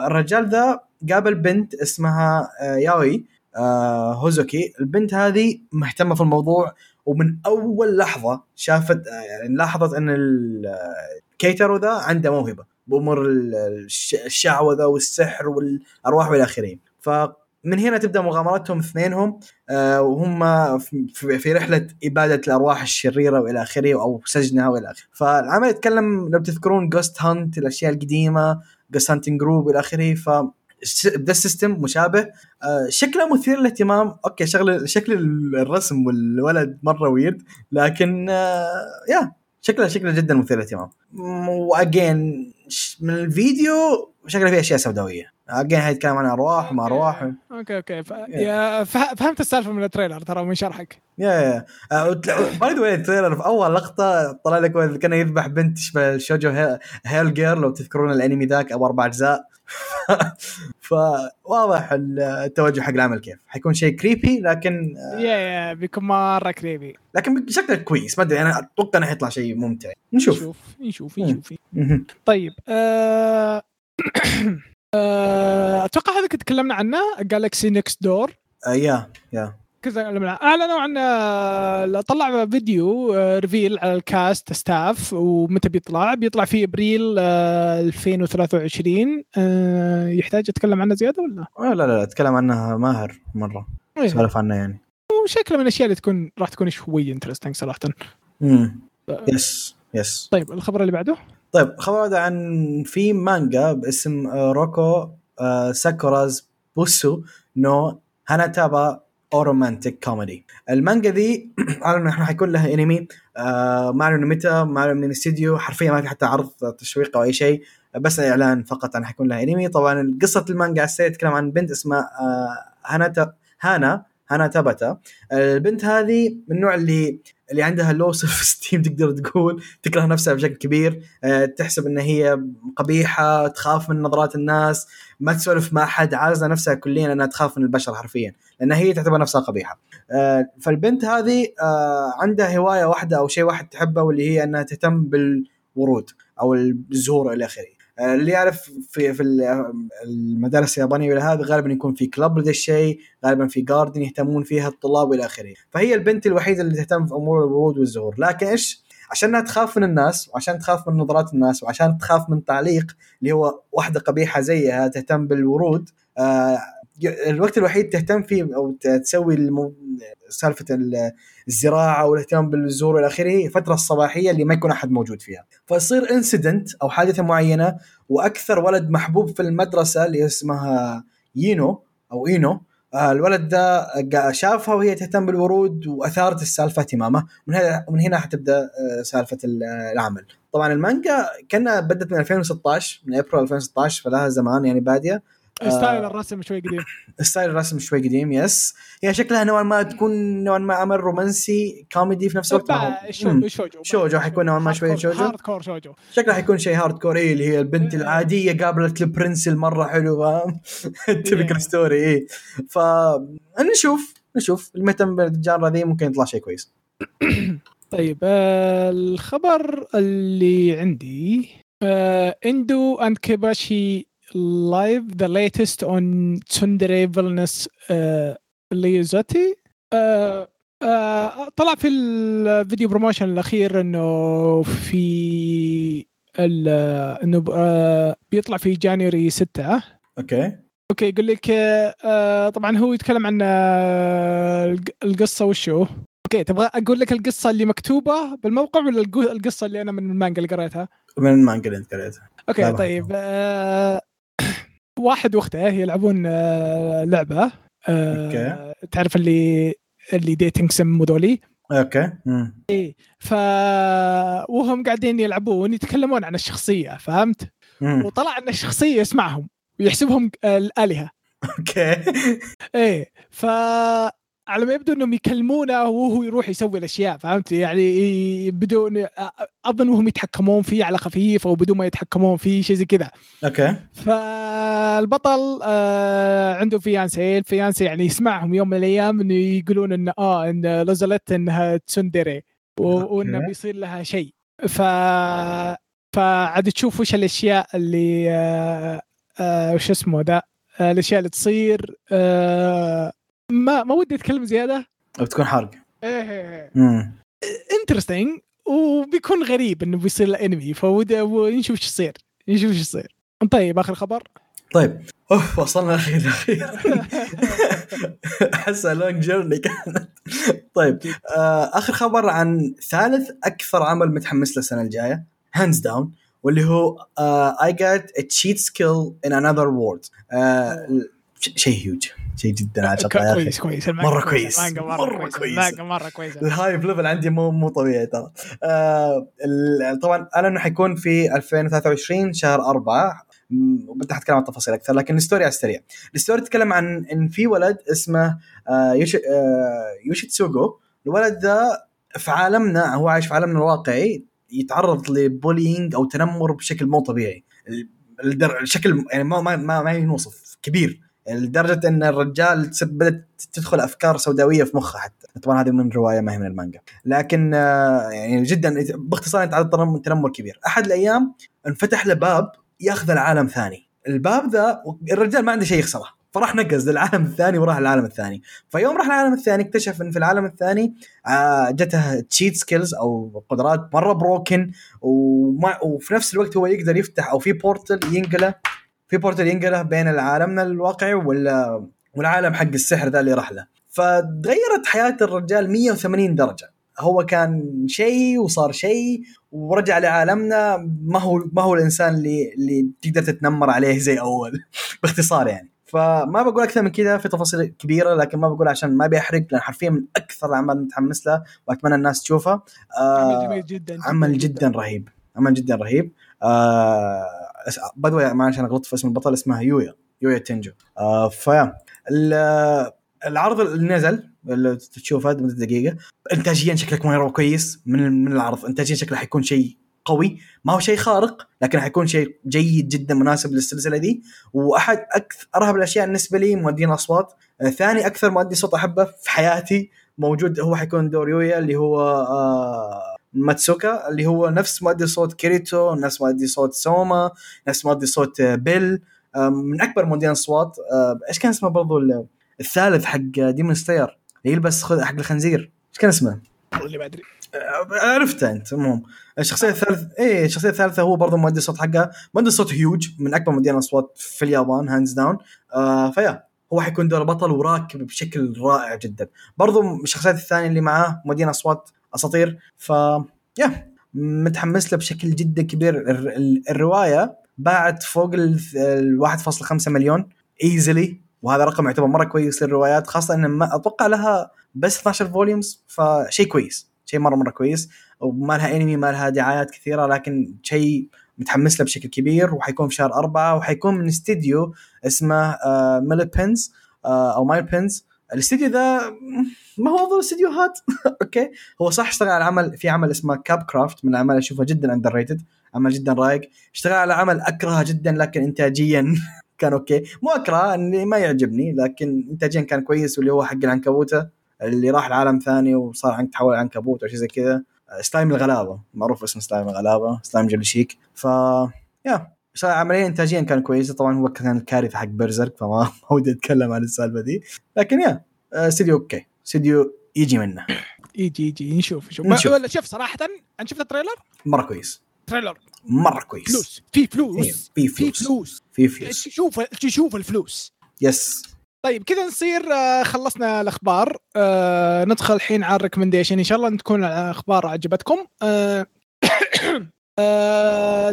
الرجال ذا قابل بنت اسمها آه، ياوي آه، هوزوكي. البنت هذه مهتمة في الموضوع ومن أول لحظة شافت آه، يعني لاحظت إن ال- آه، كيترو ذا عنده موهبة. بأمور ال- الش- الشعوذة والسحر والأرواح والى اخره فمن هنا تبدأ مغامراتهم اثنينهم آه، وهم في رحلة إبادة الأرواح الشريرة وإلى آخره أو سجنها وإلى آخره. فالعمل يتكلم لو تذكرون Ghost Hunt الأشياء القديمة ghost hunting group والى آخره. ف ذا ال system مشابه. آه، شكله مثير للاهتمام. okay شغل شكل الرسم والولد مرة weird لكن آه، yeah شكله شكله جدا مثير للاهتمام. و again من الفيديو شكله فيه أشياء سوداوية. again هيتكلم عن أرواح وما أرواح. okay okay. ف... yeah فه- فهمت السالفة من ال trailer ترى من شرحك. yeah yeah by the way ال trailer في أول لقطة طلع لك ولد كان يذبح بنت تشبه الشوجو هي- Hell Girl لو تذكرون الأنمي ذاك ابو أربع أجزاء. فواضح التوجه حق العمل كيف. حيكون شيء creepy لكن yeah yeah بيكون مرة creepy لكن شكله كويس. ما أدري أنا أتوقع إنه حيطلع شيء ممتع. نشوف. نشوف نشوف. نشوف. طيب آه... آه... أتوقع هذا كنت تكلمنا عنه Galaxy Next Door آه، yeah yeah. كذا أعلنوا عن آه، طلع فيديو آه، reveal على ال cast staff ومتى بيطلع بيطلع في ابريل آه، 2023 آه، يحتاج أتكلم عنه زيادة ولا؟ آه، لا لا لا أتكلم عنها ماهر مرة. إيه. سولف عنه يعني. شكله من الأشياء اللي تكون راح تكون شوي interesting صراحة. امم آه، yes yes طيب الخبر اللي بعده؟ طيب خبر عن في مانجا باسم آه، روكو آه، ساكوراز بوسو نو هاناتابا a romantic comedy المانجا ذي اعلنوا إنه حيكون لها انمي آه ما اعلنوا متى ما اعلنوا من الاستديو حرفيا ما في حتى عرض تشويق أو أي شيء بس إعلان فقط عن حيكون لها انمي طبعا قصة المانجا السريع تتكلم عن بنت اسمها آه هانا هانا. هانا تابتا البنت هذه من النوع اللي اللي عندها low self esteem تقدر تقول تكره نفسها بشكل كبير. آه، تحسب إن هي قبيحة تخاف من نظرات الناس ما تسولف مع احد عازله نفسها كليا إنها تخاف من البشر حرفيا لأن هي تعتبر نفسها قبيحة. آه، فالبنت هذه آه، عندها هواية واحدة أو شيء واحد تحبه واللي هي إنها تهتم بالورود أو الزهور إلى آخره. اللي يعرف في في ال- المدارس اليابانية ولا هذا غالبا يكون في club لذا الشيء غالبا في جاردن يهتمون فيها الطلاب والى آخره. فهي البنت الوحيدة اللي تهتم في أمور الورود والزهور. لكن إيش؟ عشانها تخاف من الناس وعشان تخاف من نظرات الناس وعشان تخاف من تعليق اللي هو واحدة قبيحة زيها تهتم بالورود آه الوقت الوحيد تهتم فيه أو تسوي المو... سالفة ال- الزراعة والاهتمام بالزهور والى آخره الفترة الصباحيه اللي ما يكون أحد موجود فيها. فيصير انسيدنت أو حادثة معينة وأكثر ولد محبوب في المدرسة اللي اسمها يينو أو إينو آه، الولد ده شافها وهي تهتم بالورود وأثارت السالفة اهتمامه من هنا من هنا حتبدأ آه، سالفة ال- العمل. طبعا المانجا كأنها بدت من 2016 من أبريل 2016 فلها زمان يعني بادية. style الرسم شوي قديم. style الرسم شوي قديم yes هي شكلها نوعا ما تكون نوعا ما عمل رومانسي كوميدي في نفس الوقت. شوجو شوجو حيكون نوعا ما core- شوجو. hardcore شوجو. شكلها حيكون شيء hardcore إيه اللي هي البنت العادية قابلت ال prince المرة حلو فاهم؟ typical. story إيه. فنشوف نشوف المهتم بال genre ذي ممكن يطلع شيء كويس. طيب آه الخبر اللي عندي آه Endo and Kobayashi Live The Latest on Tsundere Villainess آه طلع في الفيديو promotion الأخير إنه في إنه آه بيطلع في January 6 okay. okay يقول لك آه طبعا هو يتكلم عن الق- القصة وشو. okay تبغى أقول لك القصة اللي مكتوبة بالموقع ولا الق- القصة اللي أنا من المانجا اللي قريتها؟ من المانجا اللي أنت قريتها. okay. طيب آه واحد واخته يلعبون آه لعبة آه تعرف اللي اللي dating sim وذولي okay. مم. ف وهم قاعدين يلعبون يتكلمون عن الشخصية فهمت؟ مم. وطلع إن الشخصية يسمعهم ويحسبهم آه الآلهة. okay. إيه ف على ما يبدو إنهم يكلمونه وهو يروح يسوي الأشياء فهمت؟ يعني بدون أظن وهم يتحكمون فيه على خفيف أو بدون ما يتحكمون فيه شيء زي كذا. okay. فالبطل آه عنده fiancée ال fiancée يعني يسمعهم يوم من الأيام إنه يقولون انه آه إن ليزلوت إنها tsundere. وإنه بيصير لها شيء. ف فعاد تشوف وش الأشياء اللي آه آه وش اسمه ذا آه الأشياء اللي تصير آه ما ما ودي أتكلم زيادة. بتكون حرق. إيه مم. interesting وبيكون غريب إنه بيصير له انمي فودنا نشوف إيش يصير. نشوف إيش يصير. طيب آخر خبر. طيب. أوف وصلنا أخيرا أخيرا أحسها long journey كانت. طيب آه آخر خبر عن ثالث أكثر عمل متحمس له السنة الجاية. hands down واللي هو I Got a Cheat Skill in Another World شيء هيوج شيء جدا يا أخي. كويس كويس. كويس. مرة كويس كويس. المانجا مرة كويسه ال hype level عندي مو مو طبيعي ترى. آه طبعا أنا إنه حيكون في 2023 شهر أربعة. م- وبدي أتكلم عن التفاصيل أكثر لكن ال story على السريع. ال story تتكلم عن إن في ولد اسمه آه يوشي آه يوشيتسوغو. الولد ذا في عالمنا هو عايش في عالمنا الواقعي يتعرض ل bullying أو تنمر بشكل مو طبيعي. الشكل يعني ما ما ما, ما ينوصف كبير. لدرجة إن الرجال بدأت تدخل أفكار سوداوية في مخه حتى. طبعا هذه من رواية ما هي من المانجا. لكن آه، يعني جدا باختصار يتعرض تنمر- تنمر كبير. أحد الأيام انفتح له باب يأخذ العالم ثاني الباب ذا الرجال ما عنده شيء يخسره. فراح نقز للعالم الثاني وراح العالم الثاني. فيوم راح العالم الثاني اكتشف إن في العالم الثاني آه، جته cheat skills أو قدرات مرة broken وفي نفس الوقت هو يقدر يفتح أو في portal ينقله. في portal ينقله بين العالمنا الواقعي ولا والعالم حق السحر ذا اللي راح له. فتغيرت حياة الرجال 180 درجة. هو كان شيء وصار شيء ورجع لعالمنا. ما هو ما هو الإنسان اللي اللي تقدر تتنمر عليه زي أول. باختصار يعني. فما بقول أكثر من كذا في تفاصيل كبيرة لكن ما بقول عشان ما بيحرق لأن حرفيا من أكثر الأعمال متحمس له وأتمنى الناس تشوفها. عمل آه جميل جدا عمل جدا رهيب. عمل جدا رهيب. آه بدوي معلش أنا غلطت في اسم البطل اسمها يويا يويا تنجو آه فيا. ال- العرض اللي نزل اللي تشوفه لمده دقيقة انتاجيا شكلك مره كويس من من العرض. انتاجيا شكله حيكون شيء قوي. ما هو شيء خارق لكن حيكون شيء جيد جدا مناسب للسلسلة دي. وأحد أكثر أرهب الأشياء بالنسبة لي مؤدين اصوات آه ثاني أكثر مؤدي صوت أحبه في حياتي موجود هو حيكون دور يويا اللي هو آه ماتسوكا اللي هو نفس مؤدي صوت كيريتو نفس مؤدي صوت سوما نفس مؤدي صوت آه، بيل. آه، من أكبر مؤدين أصوات. آه، إيش كان اسمه برضو ال- الثالث حق Demon Slayer اللي يلبس حق الخنزير. إيش كان اسمه؟ اللي ما أدري. عرفته أنت المهم. الشخصية الثالثه إيه الشخصية الثالثة هو برضه مؤدي الصوت حقه مؤدي الصوت هيوج من أكبر مؤدين الاصوات في اليابان hands down آه ف yeah. هو حيكون دور بطل وراكب بشكل رائع جدا. برضه الشخصيات الثانية اللي معاه مؤدين أصوات أساطير. ف yeah متحمس له بشكل جدا كبير. ال- ال- الرواية باعت فوق ال 1.5 مليون easily وهذا رقم يعتبر مرة كويس للروايات خاصة إن ما أتوقع لها بس 12 volumes فشيء كويس شيء مرة مرة كويس. وما لها انمي ما لها دعايات كثيرة لكن شيء متحمس له بشكل كبير. وحيكون في شهر أربعة وحيكون من استديو اسمه آه Millepensee آه أو Millepensee الاستديو ذا ما هو افضل استديوهات. okay. هو صح اشتغل على عمل في عمل اسمه Cop Craft من الأعمال أشوفها جدا underrated عمل جدا رايق اشتغل على عمل اكرهه جدا لكن انتاجيا كان okay. مو أكره اني ما يعجبني لكن انتاجيا كان كويس واللي هو حق العنكبوتة اللي راح لعالم ثاني وصار عنك تحول عنكبوت أو شيء زي كذا. سلايم الغلابة. معروف اسمه سلايم الغلابة سلايم جلي شيك ف yeah عمليا انتاجيا كان كويس طبعا هو كان الكارثه حق Berserk فما ما ودي أتكلم عن السالفة دي. لكن yeah آه، استديو okay. استديو يجي منه. يجي يجي. نشوف نشوف. نشوف. ولا شوف صراحة أنا شفت ال trailer؟ مرة كويس. trailer. مرة كويس. فلوس. في إيه، فلوس في في فلوس. في فلوس. شوف شوف الفلوس. yes. طيب كذا نصير آه، خلصنا الأخبار. آه، ندخل الحين على ال recommendation. إن شاء الله تكون الأخبار عجبتكم. آه،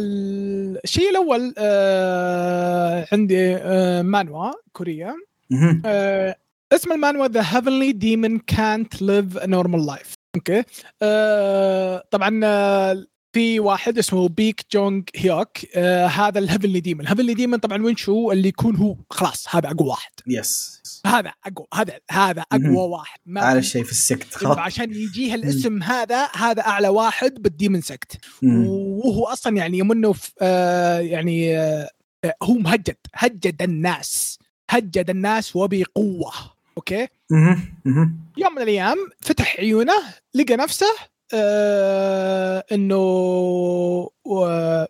الشيء الأول آه، عندي آه، مانوا كورية. آه، اسم المانوا ذا هيفنلي ديمون كانت ليف نورمال لايف أوكي آه، طبعا آه، في واحد اسمه بيك جونج هيوك آه هذا ال Heavenly Demon ال Heavenly Demon طبعا وين شو؟ اللي يكون هو خلاص هذا أقوى واحد. yes هذا أقوى هذا هذا أقوى. واحد. ما اعلى شيء في ال sect خلاص. عشان يجيه الاسم هذا هذا أعلى واحد بال demon sect. وهو أصلا يعني يمنه في آه يعني آه هو مهجد هجد الناس هجد الناس وبقوة. okay. يوم من الأيام فتح عيونه لقى نفسه آه إنه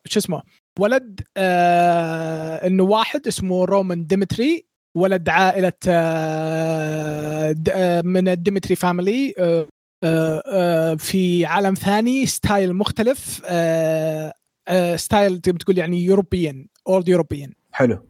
شو اسمه ولد آه إنه واحد اسمه رومان ديمتري ولد عائلة آه آه من ال ديمتري family آه آه آه في عالم ثاني style مختلف آه آه style تقول يعني European old European حلو.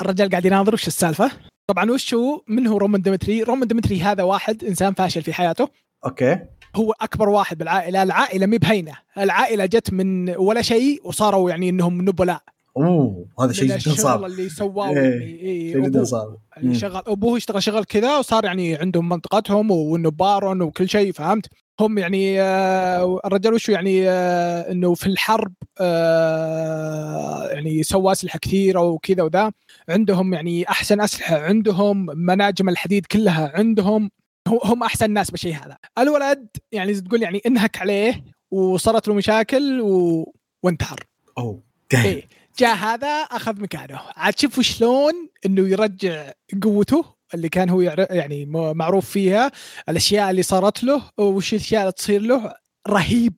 الرجال قاعد يناظر وش السالفة؟ طبعا وش هو؟ من هو رومان ديمتري؟ رومان ديمتري هذا واحد إنسان فاشل في حياته. okay. هو أكبر واحد بالعائلة العائلة مي بهينة. العائلة جت من ولا شيء وصاروا يعني إنهم نبلاء. أوه هذا شيء جدا صعب. اللي سواه إيه، إيه، شيء جدا صعب. اللي. شغل أبوه اشتغل شغل كذا وصار يعني عندهم منطقتهم وانه بارون وكل شيء فهمت؟ هم يعني آه، الرجال وشو يعني آه، إنه في الحرب آه، يعني سوى أسلحة كثيرة وكذا وذا. عندهم يعني أحسن أسلحة عندهم مناجم الحديد كلها عندهم هم أحسن ناس بالشيء هذا. الولد يعني تقول يعني انهك عليه وصارت له مشاكل و... وانتحر أوه إيه جاء هذا أخذ مكانه. عاد شوفوا شلون إنه يرجع قوته اللي كان هو يعني معروف فيها الأشياء اللي صارت له وش الأشياء اللي تصير له. رهيب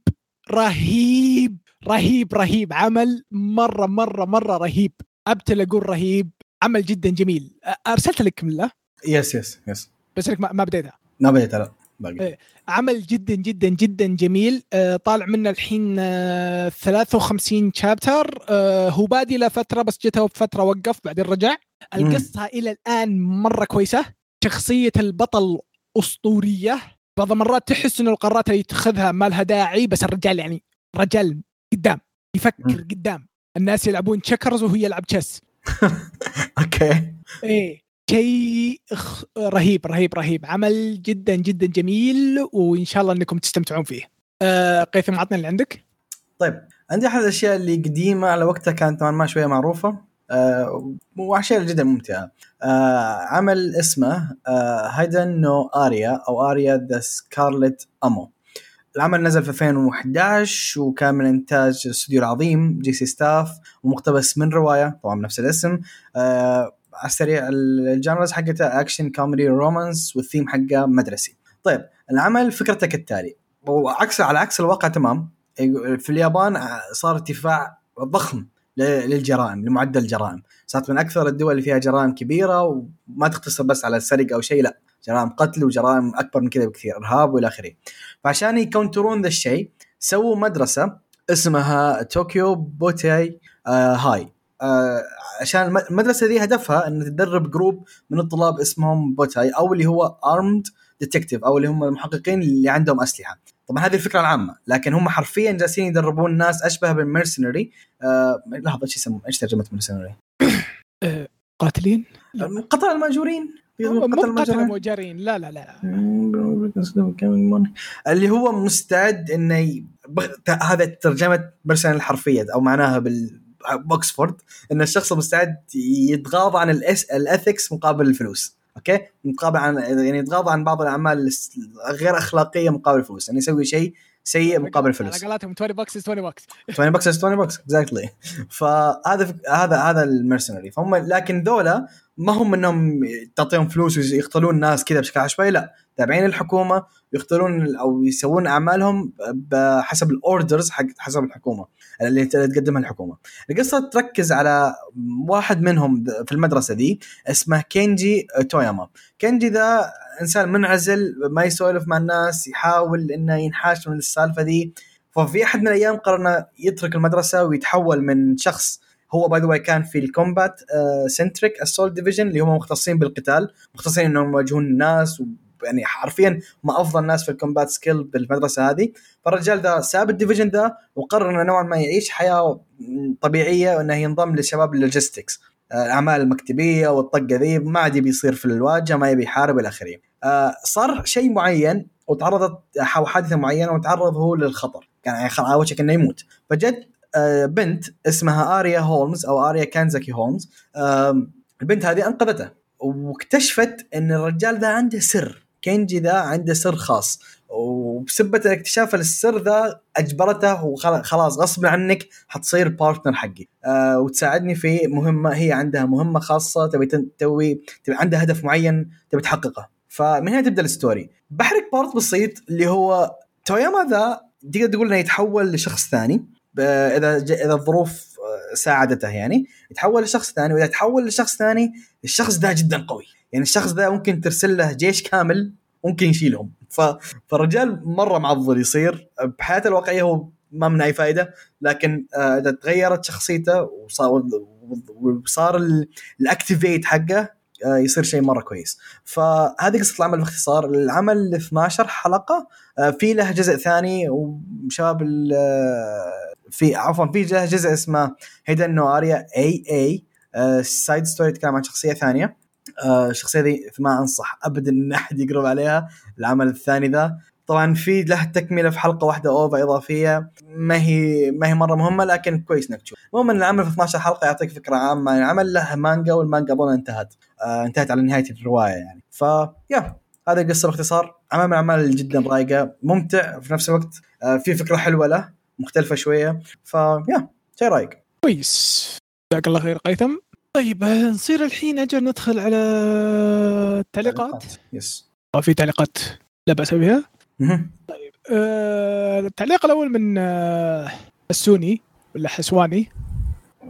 رهيب رهيب رهيب. عمل مرة مرة مرة رهيب. ابتل أقول رهيب. عمل جدا جميل. أرسلت لك من له؟ yes yes yes بس انك ما بديتها ما بديت لا باقي. إيه. عمل جدا جدا جدا جميل. آه، طالع منه الحين آه، 53 chapter آه، هو بادي له فترة بس جته فتره وقف بعدين رجع. القصة إلى الآن مرة كويسة. شخصية البطل أسطورية. بعض المرات تحس إنه القرارات اللي يتخذها ما لها داعي بس الرجال يعني رجال قدام يفكر. قدام. الناس يلعبون تشكرز وهو يلعب تشيس أوكي. إيه. شيء رهيب رهيب رهيب. عمل جدا جدا جميل وإن شاء الله إنكم تستمتعون فيه. آه قيثم عطنا اللي عندك. طيب عندي أحد الأشياء اللي قديمة على وقتها كانت ما شوية معروفة. آه وأشياء جدا ممتعة. آه عمل اسمه Hidan no Aria أو Aria the Scarlet Ammo العمل نزل في 2011 وكان من إنتاج الاستوديو العظيم J.C.Staff ومقتبس من رواية طبعا بنفس الاسم. آه على السريع ال genres حقته action comedy romance وال theme حقه مدرسي. طيب العمل فكرته كالتالي وعكس على عكس الواقع تمام في اليابان صار ارتفاع ضخم للجرائم لمعدل الجرائم صارت من أكثر الدول اللي فيها جرائم كبيرة وما تقتصر بس على السرقة أو شيء لا. جرائم قتل وجرائم أكبر من كذا بكثير إرهاب وإلى آخره. فعشان ي control ون ذا الشيء سووا مدرسة اسمها طوكيو بوتاي آه High آه عشان الم- المدرسة دي هدفها إن تدرب group من الطلاب اسمهم بوتاي أو اللي هو armed detective أو اللي هم المحققين اللي عندهم أسلحة. طبعا هذه الفكرة العامة لكن هم حرفيا جالسين يدربون ناس أشبه بال mercenary آه لحظة إيش يسمون؟ إيش ترجمة mercenary؟ قاتلين؟ قتل المأجورين. مو قتل قتل المأجورين. مأجورين لا لا لا. اللي هو مستعد إنه ي... بغ... هذا ترجمة mercenary الحرفيه أو معناها بال بوكسفورد إن الشخص مستعد يتغاضى عن. ال ethics مقابل الفلوس. أوكي؟ مقابل عن يعني يتغاضى عن بعض الأعمال غير أخلاقية مقابل الفلوس. يعني يسوي شيء سيء مقابل الفلوس. على قولتهم 20 bucks 20 bucks 20 bucks 20 bucks exactly فهذا هذا هذا ال mercenary. فهم لكن ذولا ما هم إنهم تعطيهم فلوس ويقتلون ناس كذا بشكل عشوائي لا. تابعين الحكومة يقتلون أو يسوون أعمالهم بحسب ال orders حق حسب الحكومة اللي تقدمها الحكومة. القصة تركز على واحد منهم في المدرسة دي اسمه كينجي توياما. كينجي ذا إنسان منعزل ما يسولف مع الناس يحاول إنه ينحاش من السالفة دي ففي أحد من الأيام قرر إنه يترك المدرسة ويتحول من شخص هو by the كان في ال combat centric assault division اللي هم مختصين بالقتال مختصين إنهم يواجهون الناس يعني حرفيا هم أفضل ناس في ال combat skill بالمدرسة هذه. فالرجال ذا ساب ال division ذا وقرر إنه نوعا ما يعيش حياة طبيعية وإنه ينضم لشباب ال logistics. الأعمال المكتبية والطقه ذي ما عاد يبي يصير في الواجهة ما يبي يحارب إلى آخره. آه، صار شيء معين وتعرضت حادثة معينة وتعرض هو للخطر. كان يعني على وشك إنه يموت. فجت آه، بنت اسمها آريا هولمز أو آريا كانزاكي هولمز البنت هذه أنقذته. واكتشفت إن الرجال ذا عنده سر. كينجي ذا عنده سر خاص. وبسبة اكتشاف السر ذا أجبرته وخلاص غصب عنك حتصير partner حقي. أه وتساعدني في مهمة هي عندها مهمة خاصة تبي تسوي تبي عندها هدف معين تبي تحققه. فمن هنا تبدأ ال story بحرق part بسيط اللي هو توياما ذا تقدر تقول إنه يتحول لشخص ثاني. ب- إذا إذا الظروف آه، ساعدته يعني. يتحول لشخص ثاني وإذا تحول لشخص ثاني الشخص ذا جدا قوي. يعني الشخص ذا ممكن ترسل له جيش كامل ممكن يشيلهم. ف... فالرجال مرة معضل يصير. بحياته الواقعية هو ما من أي فائده لكن آه، إذا تغيرت شخصيته وصار وصار ال- ال activate حقه آه، يصير شيء مرة كويس. فهذه قصة العمل باختصار. العمل 12 حلقة آه، في له جزء ثاني وشباب في عفوا في جزء اسمه Hidan no Aria AA side story يتكلم عن شخصية ثانية. الشخصية ذي ما أنصح ابدا إن أحد يقرب عليها العمل الثاني ذا. طبعا في له تكملة في حلقة واحدة OVA إضافية. ما هي ما هي مرة مهمة لكن كويس إنك تشوف. المهم إن العمل في 12 حلقة يعطيك فكرة عامة. عن العمل له مانجا والمانجا أظن انتهت. آه انتهت على نهاية الرواية يعني. ف yeah هذه القصة باختصار. عمل من الاعمال جدا رايقة ممتع في نفس الوقت. آه في فكرة حلوة له مختلفة شوية. ف يا شيء رايق. كويس. جزاك الله خير قيثم. طيب نصير الحين أجل ندخل على التعليقات. يس آه، في تعليقات لا بأس بها. مهم. آه، التعليق الأول من آه، السوني ولا حسواني.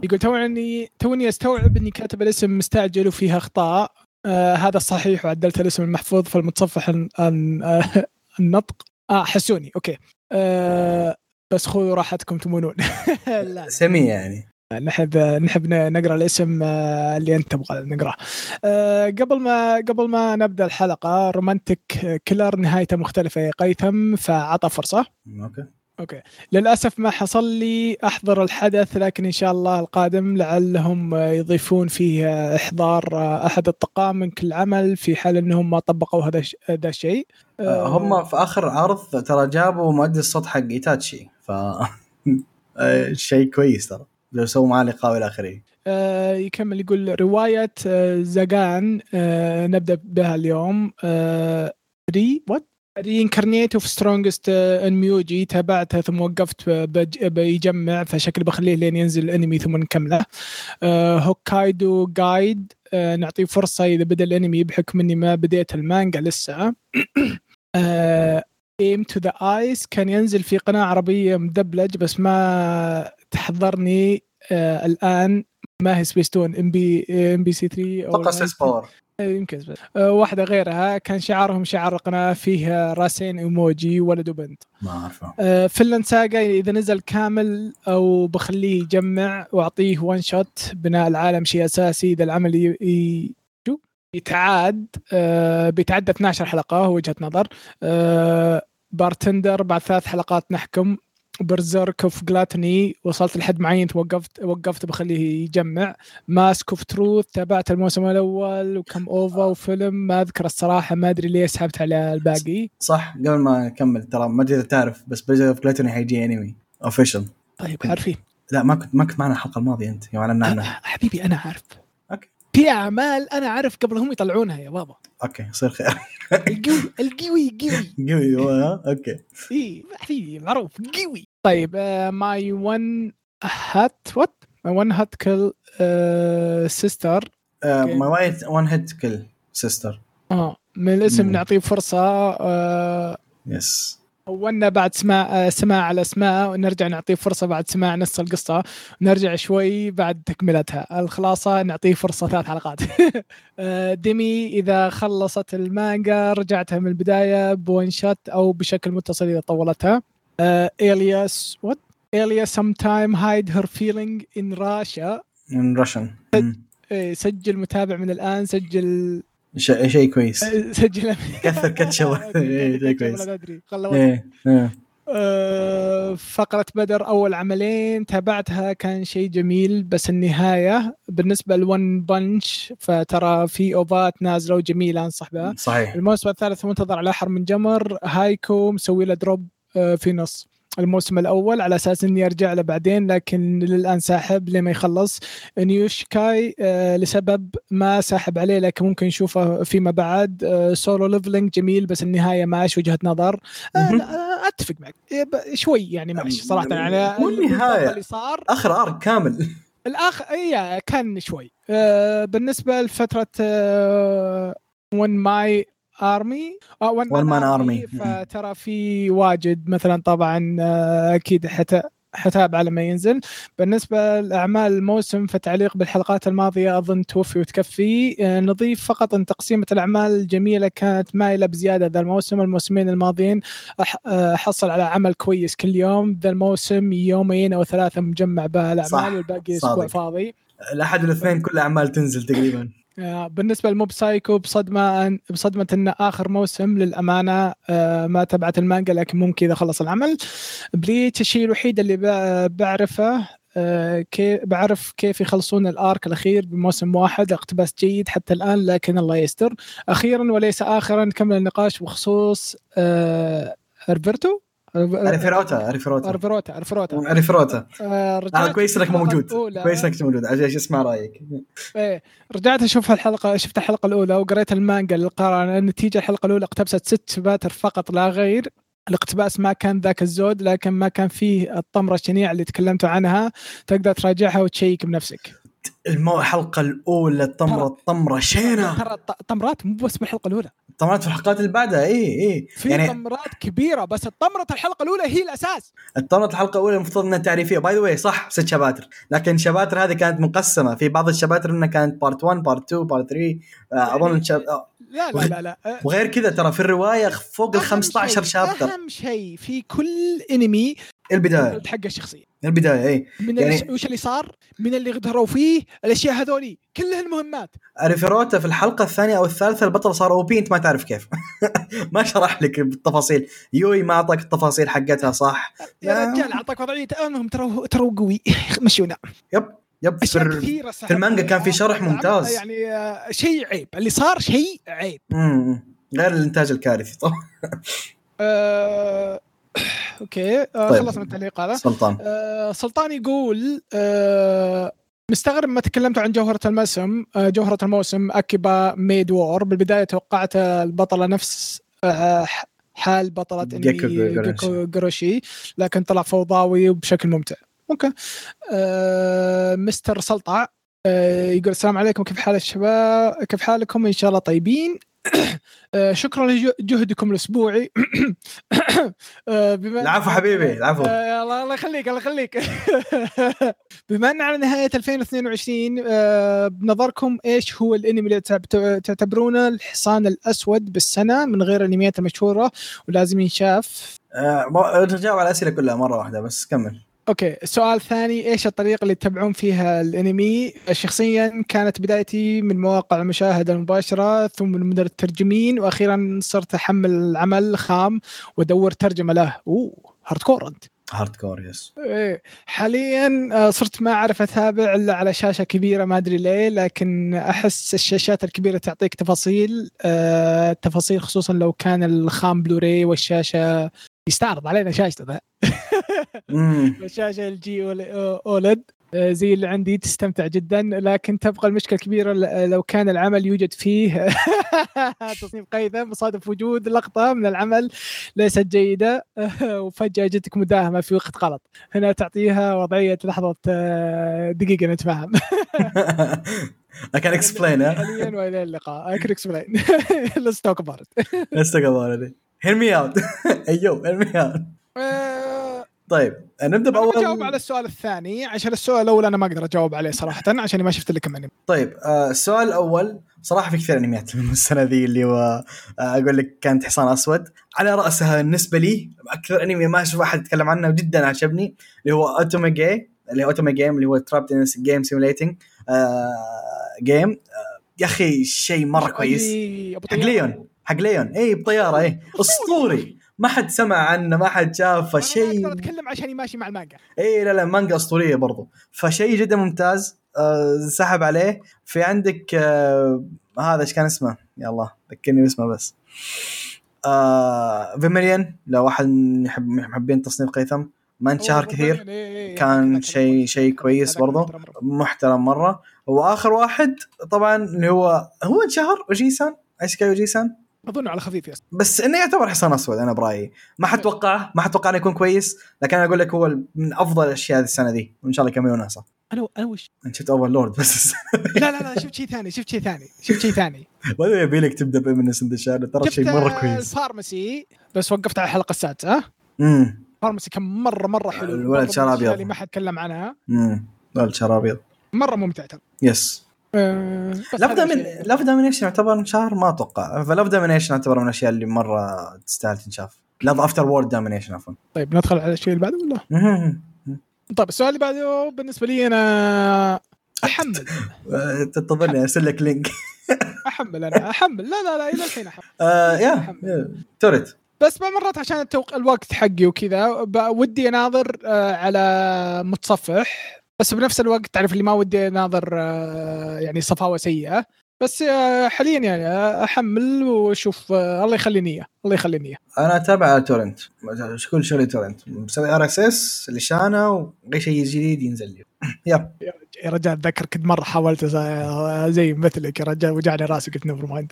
يقول توني توني استوعب أني كاتب الاسم مستعجل وفيها أخطاء. آه هذا الصحيح وعدلت الاسم المحفوظ فالمتصفح الن- الن- آه النطق. آه حسوني أوكي. آه بس خذوا راحتكم تمونون. لا. سمية يعني. نحب نحب نقرأ الاسم آه، اللي أنت تبغى نقرأه. آه، قبل ما قبل ما نبدأ الحلقة Romantic Killer نهايته مختلفة يا قيثم فعطى فرصة. أوكي أوكي للأسف ما حصل لي أحضر الحدث لكن إن شاء الله القادم لعلهم يضيفون فيه إحضار أحد الطاقم من كل عمل في حال إنهم ما طبقوا هذا هذا الشيء. آه، هم في آخر عرض ترى جابوا مؤدي الصوت حق إيتاتشي ف آه، شيء كويس ترى لو سووا معاه لقاء والى آخره. آه، يكمل يقول رواية آه، زقان آه، نبدأ بها اليوم. ري وات رينكارنيت اوف سترونجست ان ميوجي تابعتها ثم وقفت بيجمع فشكل بخليه لين ينزل الأنمي ثم نكمله. هوكايدو جايد آه، نعطيه فرصة إذا بدأ الأنمي بحكم إني ما بديت المانجا لسه. Aim to the Ace كان ينزل في قناة عربية مدبلج بس ما تحضرني آه الآن ما هي سبيستون إم بي إم بي سي 3 أتوقع 6 power. يمكن بس. آه، واحدة غيرها كان شعارهم شعار القناه فيه راسين إيموجي ولد وبنت. ما أعرفه. آه، Vinland Saga إذا نزل كامل أو بخليه يجمع وأعطيه one shot بناء العالم شيء أساسي إذا العمل ي... ي... شو؟ يتعاد آه، بيتعدى 12 حلقة وجهة نظر. آه، Bartender بعد ثلاث حلقات نحكم. Berserk of Gluttony وصلت لحد معين توقفت وقفت بخليه يجمع. Mask of Truth تابعت الموسم الأول وكم OVA وفيلم ما أذكر الصراحة ما أدري ليه سحبت على الباقي. صح قبل ما نكمل ترى ما أدري إذا تعرف بس Berserk of Gluttony حيجي انمي official طيب عارفين. لا ما كنت ما كنت معنا الحلقة الماضية أنت يوم اعلنا عنها حبيبي أنا عارف. في أعمال أنا عارف قبل هم يطلعونها يا بابا. okay يصير خير. القوي القوي قوي قوي هو ها؟ okay. إي معروف. قوي. طيب My One Hit what My One Hit Kill Sister. My One Hit Kill Sister آه من الاسم. نعطيه فرصة آه yes أولنا بعد سماع آه، سماع الاسماء ونرجع نعطيه فرصة بعد سماع نص القصة. نرجع شوي بعد تكملتها. الخلاصة نعطيه فرصة ثلاث حلقات. آه، ديمي إذا خلصت المانجا رجعتها من البداية ب one shot أو بشكل متصل إذا طولتها. Alya's what Alya's sometime hide her feeling in Russia. in Russian إيه، سجل متابع من الآن سجل شيء شيء كويس. سجل. كثر كاتشب إيه، شيء كويس. إيه إيه. آه، فقرة بدر أول عملين تابعتها كان شيء جميل بس النهاية بالنسبة ل One Punch فترى في OVA ات نازلة وجميلة أنصح بها. صحيح. الموسم الثالث منتظر على أحر من جمر. Haikyuu مسوي له drop آه، في نص. الموسم الأول على أساس إني أرجع له بعدين لكن للآن ساحب لما يخلص. نيوشكاي آه، لسبب ما ساحب عليه لكن ممكن نشوفه فيما بعد. آه، Solo Leveling جميل بس النهاية ماش وجهة نظر. آه، أتفق معك. إيه، شوي يعني ماشي صراحة يعني مو النهاية. اللي صار. آخر arc كامل. الآخر اي كان شوي. بالنسبة لفترة One Man Army؟ One One Man Army. فترى في واجد مثلا طبعا آه، أكيد حتى حتابع لما ينزل. بالنسبة لأعمال الموسم فتعليق بالحلقات الماضية أظن توفي وتكفي. آه، نضيف فقط أن تقسيمة الأعمال الجميلة كانت مايلة بزيادة ذا الموسم. الموسمين الماضيين آه، حصل على عمل كويس كل يوم. ذا الموسم يومين أو ثلاثة مجمع بها الأعمال والباقي أسبوع. فاضي. الاحد والاثنين كل أعمال تنزل تقريبا. بالنسبة ل Mob Psycho بصدمة بصدمة انه آخر موسم للأمانة آه، ما تبعت المانجا لكن ممكن إذا خلص العمل. Bleach الشيء الوحيد اللي بعرفه آه، كيف بعرف كيف يخلصون ال arc الأخير بموسم واحد. اقتباس جيد حتى الآن لكن الله يستر. أخيرا وليس اخرا نكمل النقاش بخصوص آه، Arifureta Arifureta Arifureta Arifureta Arifureta. Arifureta آه، آه كويس إنك موجود. كويس إنك موجود. عشان اسمع رأيك. إيه رجعت أشوف الحلقة شفت الحلقة الأولى وقريت المانجا للقراءه النتيجة الحلقة الأولى اقتبست ست chapters فقط لا غير. الاقتباس ما كان ذاك الزود لكن ما كان فيه الطمرة الشنيعة اللي تكلمت عنها. تقدر تراجعها وتشيك بنفسك. المو الحلقة الأولى الطمره الطمره شينة. ترى الط- الطمرات مو بس بالحلقة الأولى. طمرات في الحلقات اللي بعدها اي اي في يعني طمرات كبيرة بس الطمره الحلقة الأولى هي الأساس. الطمرة الحلقة الأولى المفروض إنها تعريفية. by the way صح ست chapters. لكن ال chapters هذه كانت مقسمة. في بعض ال chapters إنها كانت part 1 part 2 part 3 آه، أظن. آه، لا لا لا لا. أه، وغير كذا ترى في الرواية فوق ال أهم 15 شيء- chapter. أهم شيء في كل انمي البداية. حق الشخصية. البداية اي من يعني- يعني وش اللي صار؟ من اللي غدروا فيه الأشياء هذولي كلها المهمات. Arifureta في الحلقة الثانية أو الثالثة البطل صار OP أنت ما تعرف كيف. ما شرح لك بالتفاصيل يوي ما أعطاك التفاصيل حقتها صح؟ يا رجال أعطاك وضعية. انهم ترى ترى قوي. مشونا yep يب. في, كثيرة في المانجا كان في شرح ممتاز. يعني آه، شيء عيب. اللي صار شيء عيب. مم. غير الإنتاج الكارثي طبعا. آه... okay آه طيب. خلصنا التعليق هذا. سلطان. آه سلطان يقول آه مستغرب ما تكلمتوا عن جوهرة الموسم. آه جوهرة الموسم Akiba Maid War بالبداية توقعت البطلة نفس آه حال بطلة إنمي جوروشي لكن طلع فوضاوي وبشكل ممتع. ممكن آه مستر سلطع آه يقول السلام عليكم كيف حال الشباب؟ كيف حالكم؟ إن شاء الله طيبين. شكرا لجهدكم الأسبوعي. آه، بما العفو حبيبي العفو. آه، الله الله يخليك الله يخليك. بما أن على نهاية 2022 آه، بنظركم إيش هو الأنمي اللي تعت- تعتبرونه الحصان الأسود بالسنة من غير الأنميات المشهورة؟ ولازم ينشاف. آه، نجاوب على الأسئلة كلها مرة واحدة بس كمل. أوكي السؤال الثاني إيش الطريقة اللي تتابعون فيها الأنمي؟ شخصيا كانت بدايتي من مواقع المشاهدة المباشرة ثم من المترجمين وأخيرا صرت أحمل العمل خام وادور ترجمة له. أوه hardcore أنت. hardcore yes إيه. حاليا آه، صرت ما أعرف أتابع إلا على شاشة كبيرة ما أدري ليه لكن أحس الشاشات الكبيرة تعطيك تفاصيل آه، تفاصيل خصوصا لو كان الخام بلوراي والشاشة يستعرض علينا شاشته ذا. الشاشة LG OLED زي اللي عندي تستمتع جدا. لكن تبقى المشكلة الكبيره ل- لو كان العمل يوجد فيه تصنيف قيثم بصادف وجود لقطة من العمل ليست جيدة. وفجأة جتك مداهمة في وقت غلط. هنا تعطيها وضعية لحظة آه، دقيقة نتفاهم. I can explain حاليا وإلى اللقاء. I can explain. Let's talk about it. Let's talk about it. Hear me out. أيوه hear me out. طيب نبدأ أنا بجاوب على باول السؤال الثاني. عشان السؤال الأول أنا ما أقدر أجاوب عليه صراحة عشان ما شفت لكم أنمي. طيب آه، السؤال الأول صراحة في كثير أنميات من السنة ذي اللي هو آه، أقول لك كانت حصان أسود. على رأسها بالنسبة لي أكثر أنمي ما أشوف أحد يتكلم عنه وجدا عجبني اللي هو Otome ga اللي هو Otome game اللي هو Trapped in game simulating game يا أخي شيء مرة كويس. حق. ليون حق ليون. اي بطيارة اي أسطوري. ما حد سمع عنه ما حد شافه أنا ما شيء أقدر أتكلم عشان ماشي مع المانجا. إي لا لا مانجا أسطورية برضو. فشيء جدا ممتاز. آه سحب عليه. في عندك آه هذا إيش كان اسمه؟ يا الله ذكرني باسمه بس. آه فيميليان لو واحد يحب محبين تصنيف قيثم. ما انشهر كثير. كان شيء- شيء كويس برضو. محترم مرة. وآخر واحد طبعا اللي هو هو انشهر اوجيسان إيش اوجيسان أظن على خفيف yes بس إنه يعتبر حصان أسود أنا برأيي. ما حتوقعه ما حتوقع إنه يكون كويس لكن أنا أقول لك هو من أفضل الأشياء هذه السنة دي وإن شاء الله يكملون ناسا أنا أنا وش؟ انت شفت أوفر لورد بس. لا لا لا شفت شيء ثاني شفت شيء ثاني شفت شيء ثاني. ولا يبي لك تبدأ بامنس إن ترى شفت شيء مرة آه، كويس الفارماسي بس وقفت على الحلقة السادسة. امم فارماسي كان مرة مرة حلو. الولد شعر أبيض. اللي ما حد تكلم عنها. امم لا شعر أبيض. مرة ممتع ترى. يس آه، لاف شيء. لاف دومينيشن يعتبر شهر ما أتوقع. ف Love Domination يعتبر من الأشياء اللي مرة تستاهل تنشاف. Love After World Domination عفوا. طيب ندخل على الشيء اللي بعده ولا. طيب السؤال اللي بعده بالنسبة لي أنا أحمل. تنتظرني أرسل لك link أحمل أنا أحمل. لا لا لا إلى الحين أحمل. آه، yeah. torrent بس مرات عشان. الوقت حقي وكذا. ودي أناظر آه، على متصفح. بس بنفس الوقت تعرف اللي ما ودي أناظر آه، يعني صفاوة سيئة. بس آه، حاليا يعني أحمل وأشوف آه، الله يخليني اياه الله يخليني اياه أنا أتابع torrent كل شغلي torrent. مسوي RSS لشانة وأي شيء جديد ينزل لي. يا يا رجال أتذكر كنت مرة حاولت زي مثلك يا رجال وجعني راسي قلت never mind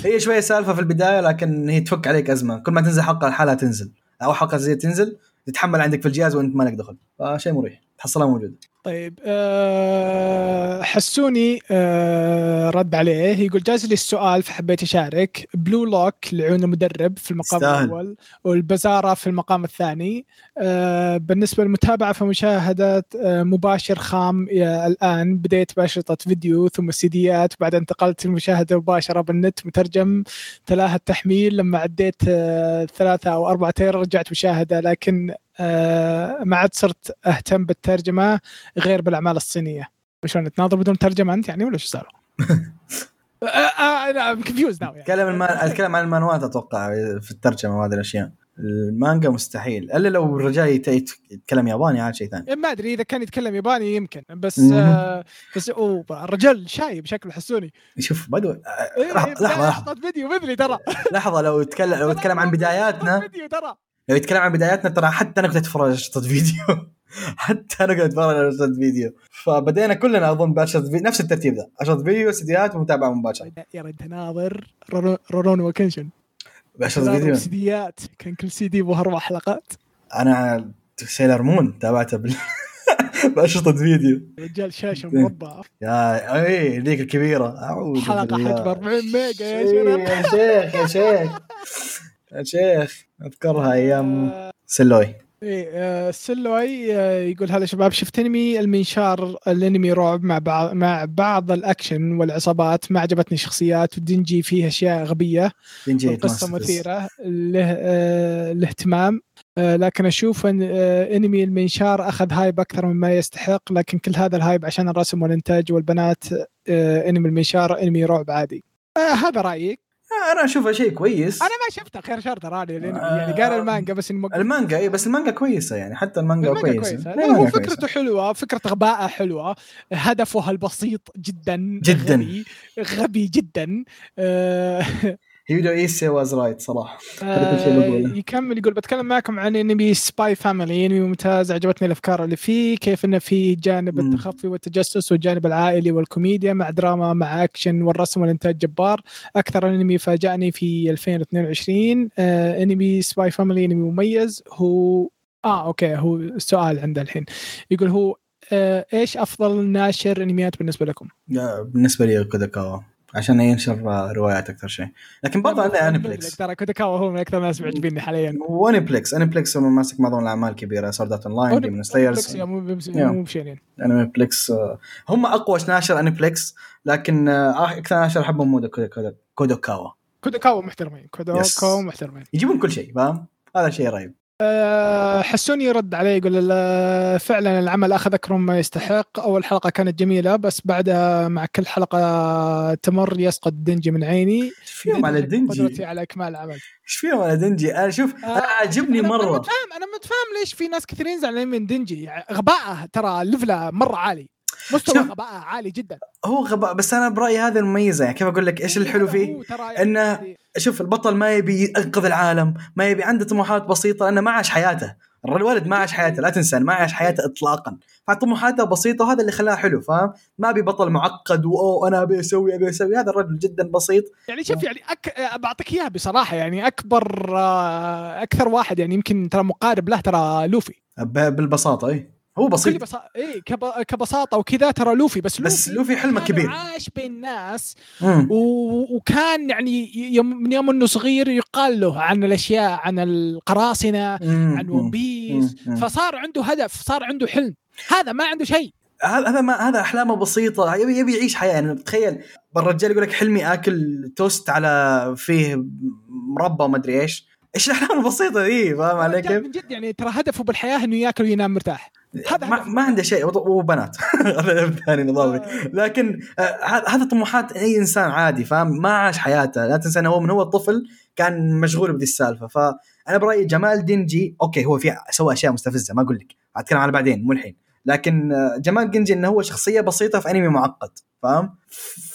هي شوية سالفة في البداية لكن هي تفك عليك أزمة. كل ما تنزل حلقة لحالها تنزل. أو حلقة زي تنزل تتحمل عندك في الجهاز وأنت ما لك دخل. فشيء مريح. تحصلها موجود طيب أه حسوني أه رد عليه. يقول جاز لي السؤال فحبيت أشارك. Blue Lock لعيون المدرب في المقام يستاهل. الأول والبزارة في المقام الثاني. أه بالنسبة للمتابعة فمشاهدة أه مباشر خام أه الآن. بديت بأشرطة فيديو ثم السيديات بعد انتقلت للمشاهدة مباشره بالنت مترجم. تلاها التحميل. لما عديت أه ثلاثة أو أربعة تيرا رجعت مشاهدة لكن ما عاد صرت أهتم بالترجمة غير بالأعمال الصينية. شلون تناظر بدون ترجمة أنت يعني ولا شو السالفه؟ أنا confused now اتكلم المان... اتكلم عن المانوات أتوقع في الترجمة وهذه الأشياء. المانجا مستحيل. إلا لو الرجال يت- يت- يتكلم ياباني عاد شيء ثاني. ما أدري إذا كان يتكلم ياباني يمكن بس. آه بس اوه الرجال شايب شكله حسوني. شوف بدو إيه، لحظه لحظة لحظة. لحظه فيديو مثلي ترى. لحظة لو يتكلم لو يتكلم عن بداياتنا. فيديو ترى. لو يتكلم عن بداياتنا ترى حتى أنا كنت أتفرج على شرطة فيديو. حتى أنا كنت أتفرج على شرطة فيديو. فبدينا كلنا أظن بشرطة فيديو نفس الترتيب ذا. شرطة فيديو سيديات ومتابعة مباشرة. يا رد ناظر Rurou- Rurouni Kenshin. بشرطة فيديو. سيديات كان كل سي دي به أربع حلقات أنا Sailor Moon تابعته بال بأشرطة فيديو. رجال شاشة مربع. yeah أي ذيك الكبيرة. أعوذ بالله. حجم 40 ميجا يا شرف يا شيخ يا شيخ. يا شيخ. أذكرها أيام سلوي إيه آه، السلوي آه، يقول هذا شباب شفت انمي المنشار الانمي رعب مع بعض مع بعض الأكشن والعصابات ما عجبتني شخصيات ودنجي فيه أشياء غبية دينجي القصة. مثيرة له آه، الاهتمام لكن أشوف أن انمي المنشار أخذ hype أكثر مما يستحق لكن كل هذا ال hype عشان الرسم والإنتاج والبنات انمي المنشار انمي رعب عادي. هذا رايك أنا اشوفها شيء كويس أنا ما شفته خير شر تراني الانمي يعني قال المانجا بس ما- المانجا اي بس المانجا كويسة يعني حتى المانجا, المانجا كويسة كويسة لا هو المانجا فكرته كويسة. حلوة فكرة غباءة حلوة هدفه البسيط جدا جداً. غبي, غبي جدا آه Hyoudou Issei was right صراحة آه. يكمل يقول بتكلم معكم عن انمي Spy Family انمي ممتاز عجبتني الأفكار اللي فيه كيف إنه في جانب. التخفي والتجسس والجانب العائلي والكوميديا مع دراما مع أكشن والرسم والإنتاج جبار أكثر انمي فاجأني في 2022 آه انمي Spy Family انمي مميز هو آه okay هو السؤال عنده الحين يقول هو آه إيش أفضل ناشر أنميات بالنسبة لكم؟ لا، بالنسبة لي كوداكاوا عشان ينشر آه، روايات أكثر شيء. لكن برضه عندنا Aniplex ترى كوداكاوا هو من أكثر الناس معجبيني حاليا. و Aniplex Aniplex هو ماسك معظم الأعمال الكبيره Sword Art Online Demon Slayers. مو Aniplex آه، هم أقوى ناشر Aniplex لكن آه، أكثر ناشر أحبهم مو كودا- كودا- كودوكاوا. كوداكاوا محترمين كوداكاوا. محترمين. يجيبون كل شيء فاهم؟ هذا شيء رهيب. حسوني يرد عليه يقول فعلا العمل اخذ أكثر مما يستحق. أول حلقة كانت جميلة بس بعدها مع كل حلقة تمر يسقط دنجي من عيني. إيش فيهم على قدرتي دنجي؟ على إكمال العمل. إيش فيهم على دنجي؟ أنا شوف أنا آه، عاجبني أنا- أنا مرة. متفاهم أنا متفاهم ليش في ناس كثيرين زعلانين من دنجي. يعني غباءه ترى level ه مرة عالي. مستوى شوف. غباءه عالي جدا. هو غباء بس أنا برأيي هذا المميزة. يعني كيف أقول لك؟ إيش الحلو فيه؟ يعني شوف البطل ما يبي ينقذ العالم ما يبي عنده طموحات بسيطة لأنه ما عاش حياته. الولد ما عاش حياته لا تنسى ما عاش حياته اطلاقا. فطموحاته بسيطة وهذا اللي خلاه حلو فاهم؟ ما أبي بطل معقد wow أنا أبي أسوي أبي أسوي. هذا الرجل جدا بسيط. يعني شوف يعني أك... بعطيك إياها بصراحة. يعني أكبر آه، أكثر واحد يعني يمكن ترى مقارب له ترى لوفي. بالبساطة إي. هو بسيط. بساطه اي كب... كبساطة وكذا. ترى لوفي بس لوفي بس لوفي حلمه كبير. عاش بين الناس. و... وكان يعني يوم من يوم إنه صغير يقال له عن الأشياء عن القراصنة مم. عن ون بيس. فصار عنده هدف صار عنده حلم. هذا ما عنده شيء. هذا هذا ما هذا أحلامه بسيطة. يبي يبي يعيش حياة. يعني تخيل الرجال يقول لك حلمي آكل توست على فيه مربى وما أدري إيش. إيش الأحلام البسيطة ذي؟ فاهم علي كيف؟ من جد يعني ترى هدفه بالحياة إنه ياكل وينام مرتاح. هذا ما. ما عنده شيء وبنات. هذا الثاني نظامي. آه. لكن آه، هذا طموحات أي إنسان عادي فاهم؟ ما عاش حياته. لا تنسى إنه هو من هو طفل كان مشغول بذي السالفة. فانا برأيي جمال دينجي okay هو في سوى أشياء مستفزة ما أقول لك. أتكلم عنه بعدين مو الحين. لكن آه، جمال دينجي إنه هو شخصية بسيطة في أنمي معقد فاهم؟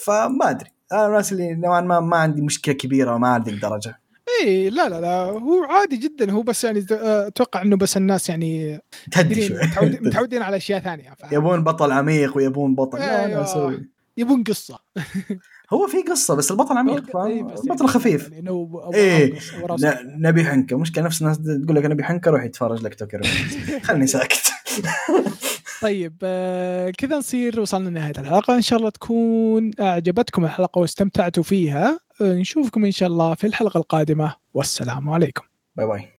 فما أدري. أنا الناس اللي نوعا ما ما عندي مشكلة كبيرة ما عندي الدرجة. اي لا لا لا هو عادي جدا. هو بس يعني آه، أتوقع إنه بس الناس يعني تهدي شوي. متعودين- على أشياء ثانية. فاهم؟ يبون بطل عميق ويبون بطل لا لا أيوة. يبون قصة. هو في قصة بس البطل عميق إي فاهم؟ بس البطل خفيف. يعني إيه. لا نبي حنكة. مشكلة نفس الناس تقول لك نبي حنكة روح يتفرج لك توكي خلني ساكت. طيب آه، كذا نصير وصلنا لنهاية الحلقة. إن شاء الله تكون أعجبتكم الحلقة واستمتعتوا فيها. نشوفكم إن شاء الله في الحلقة القادمة. والسلام عليكم. bye bye.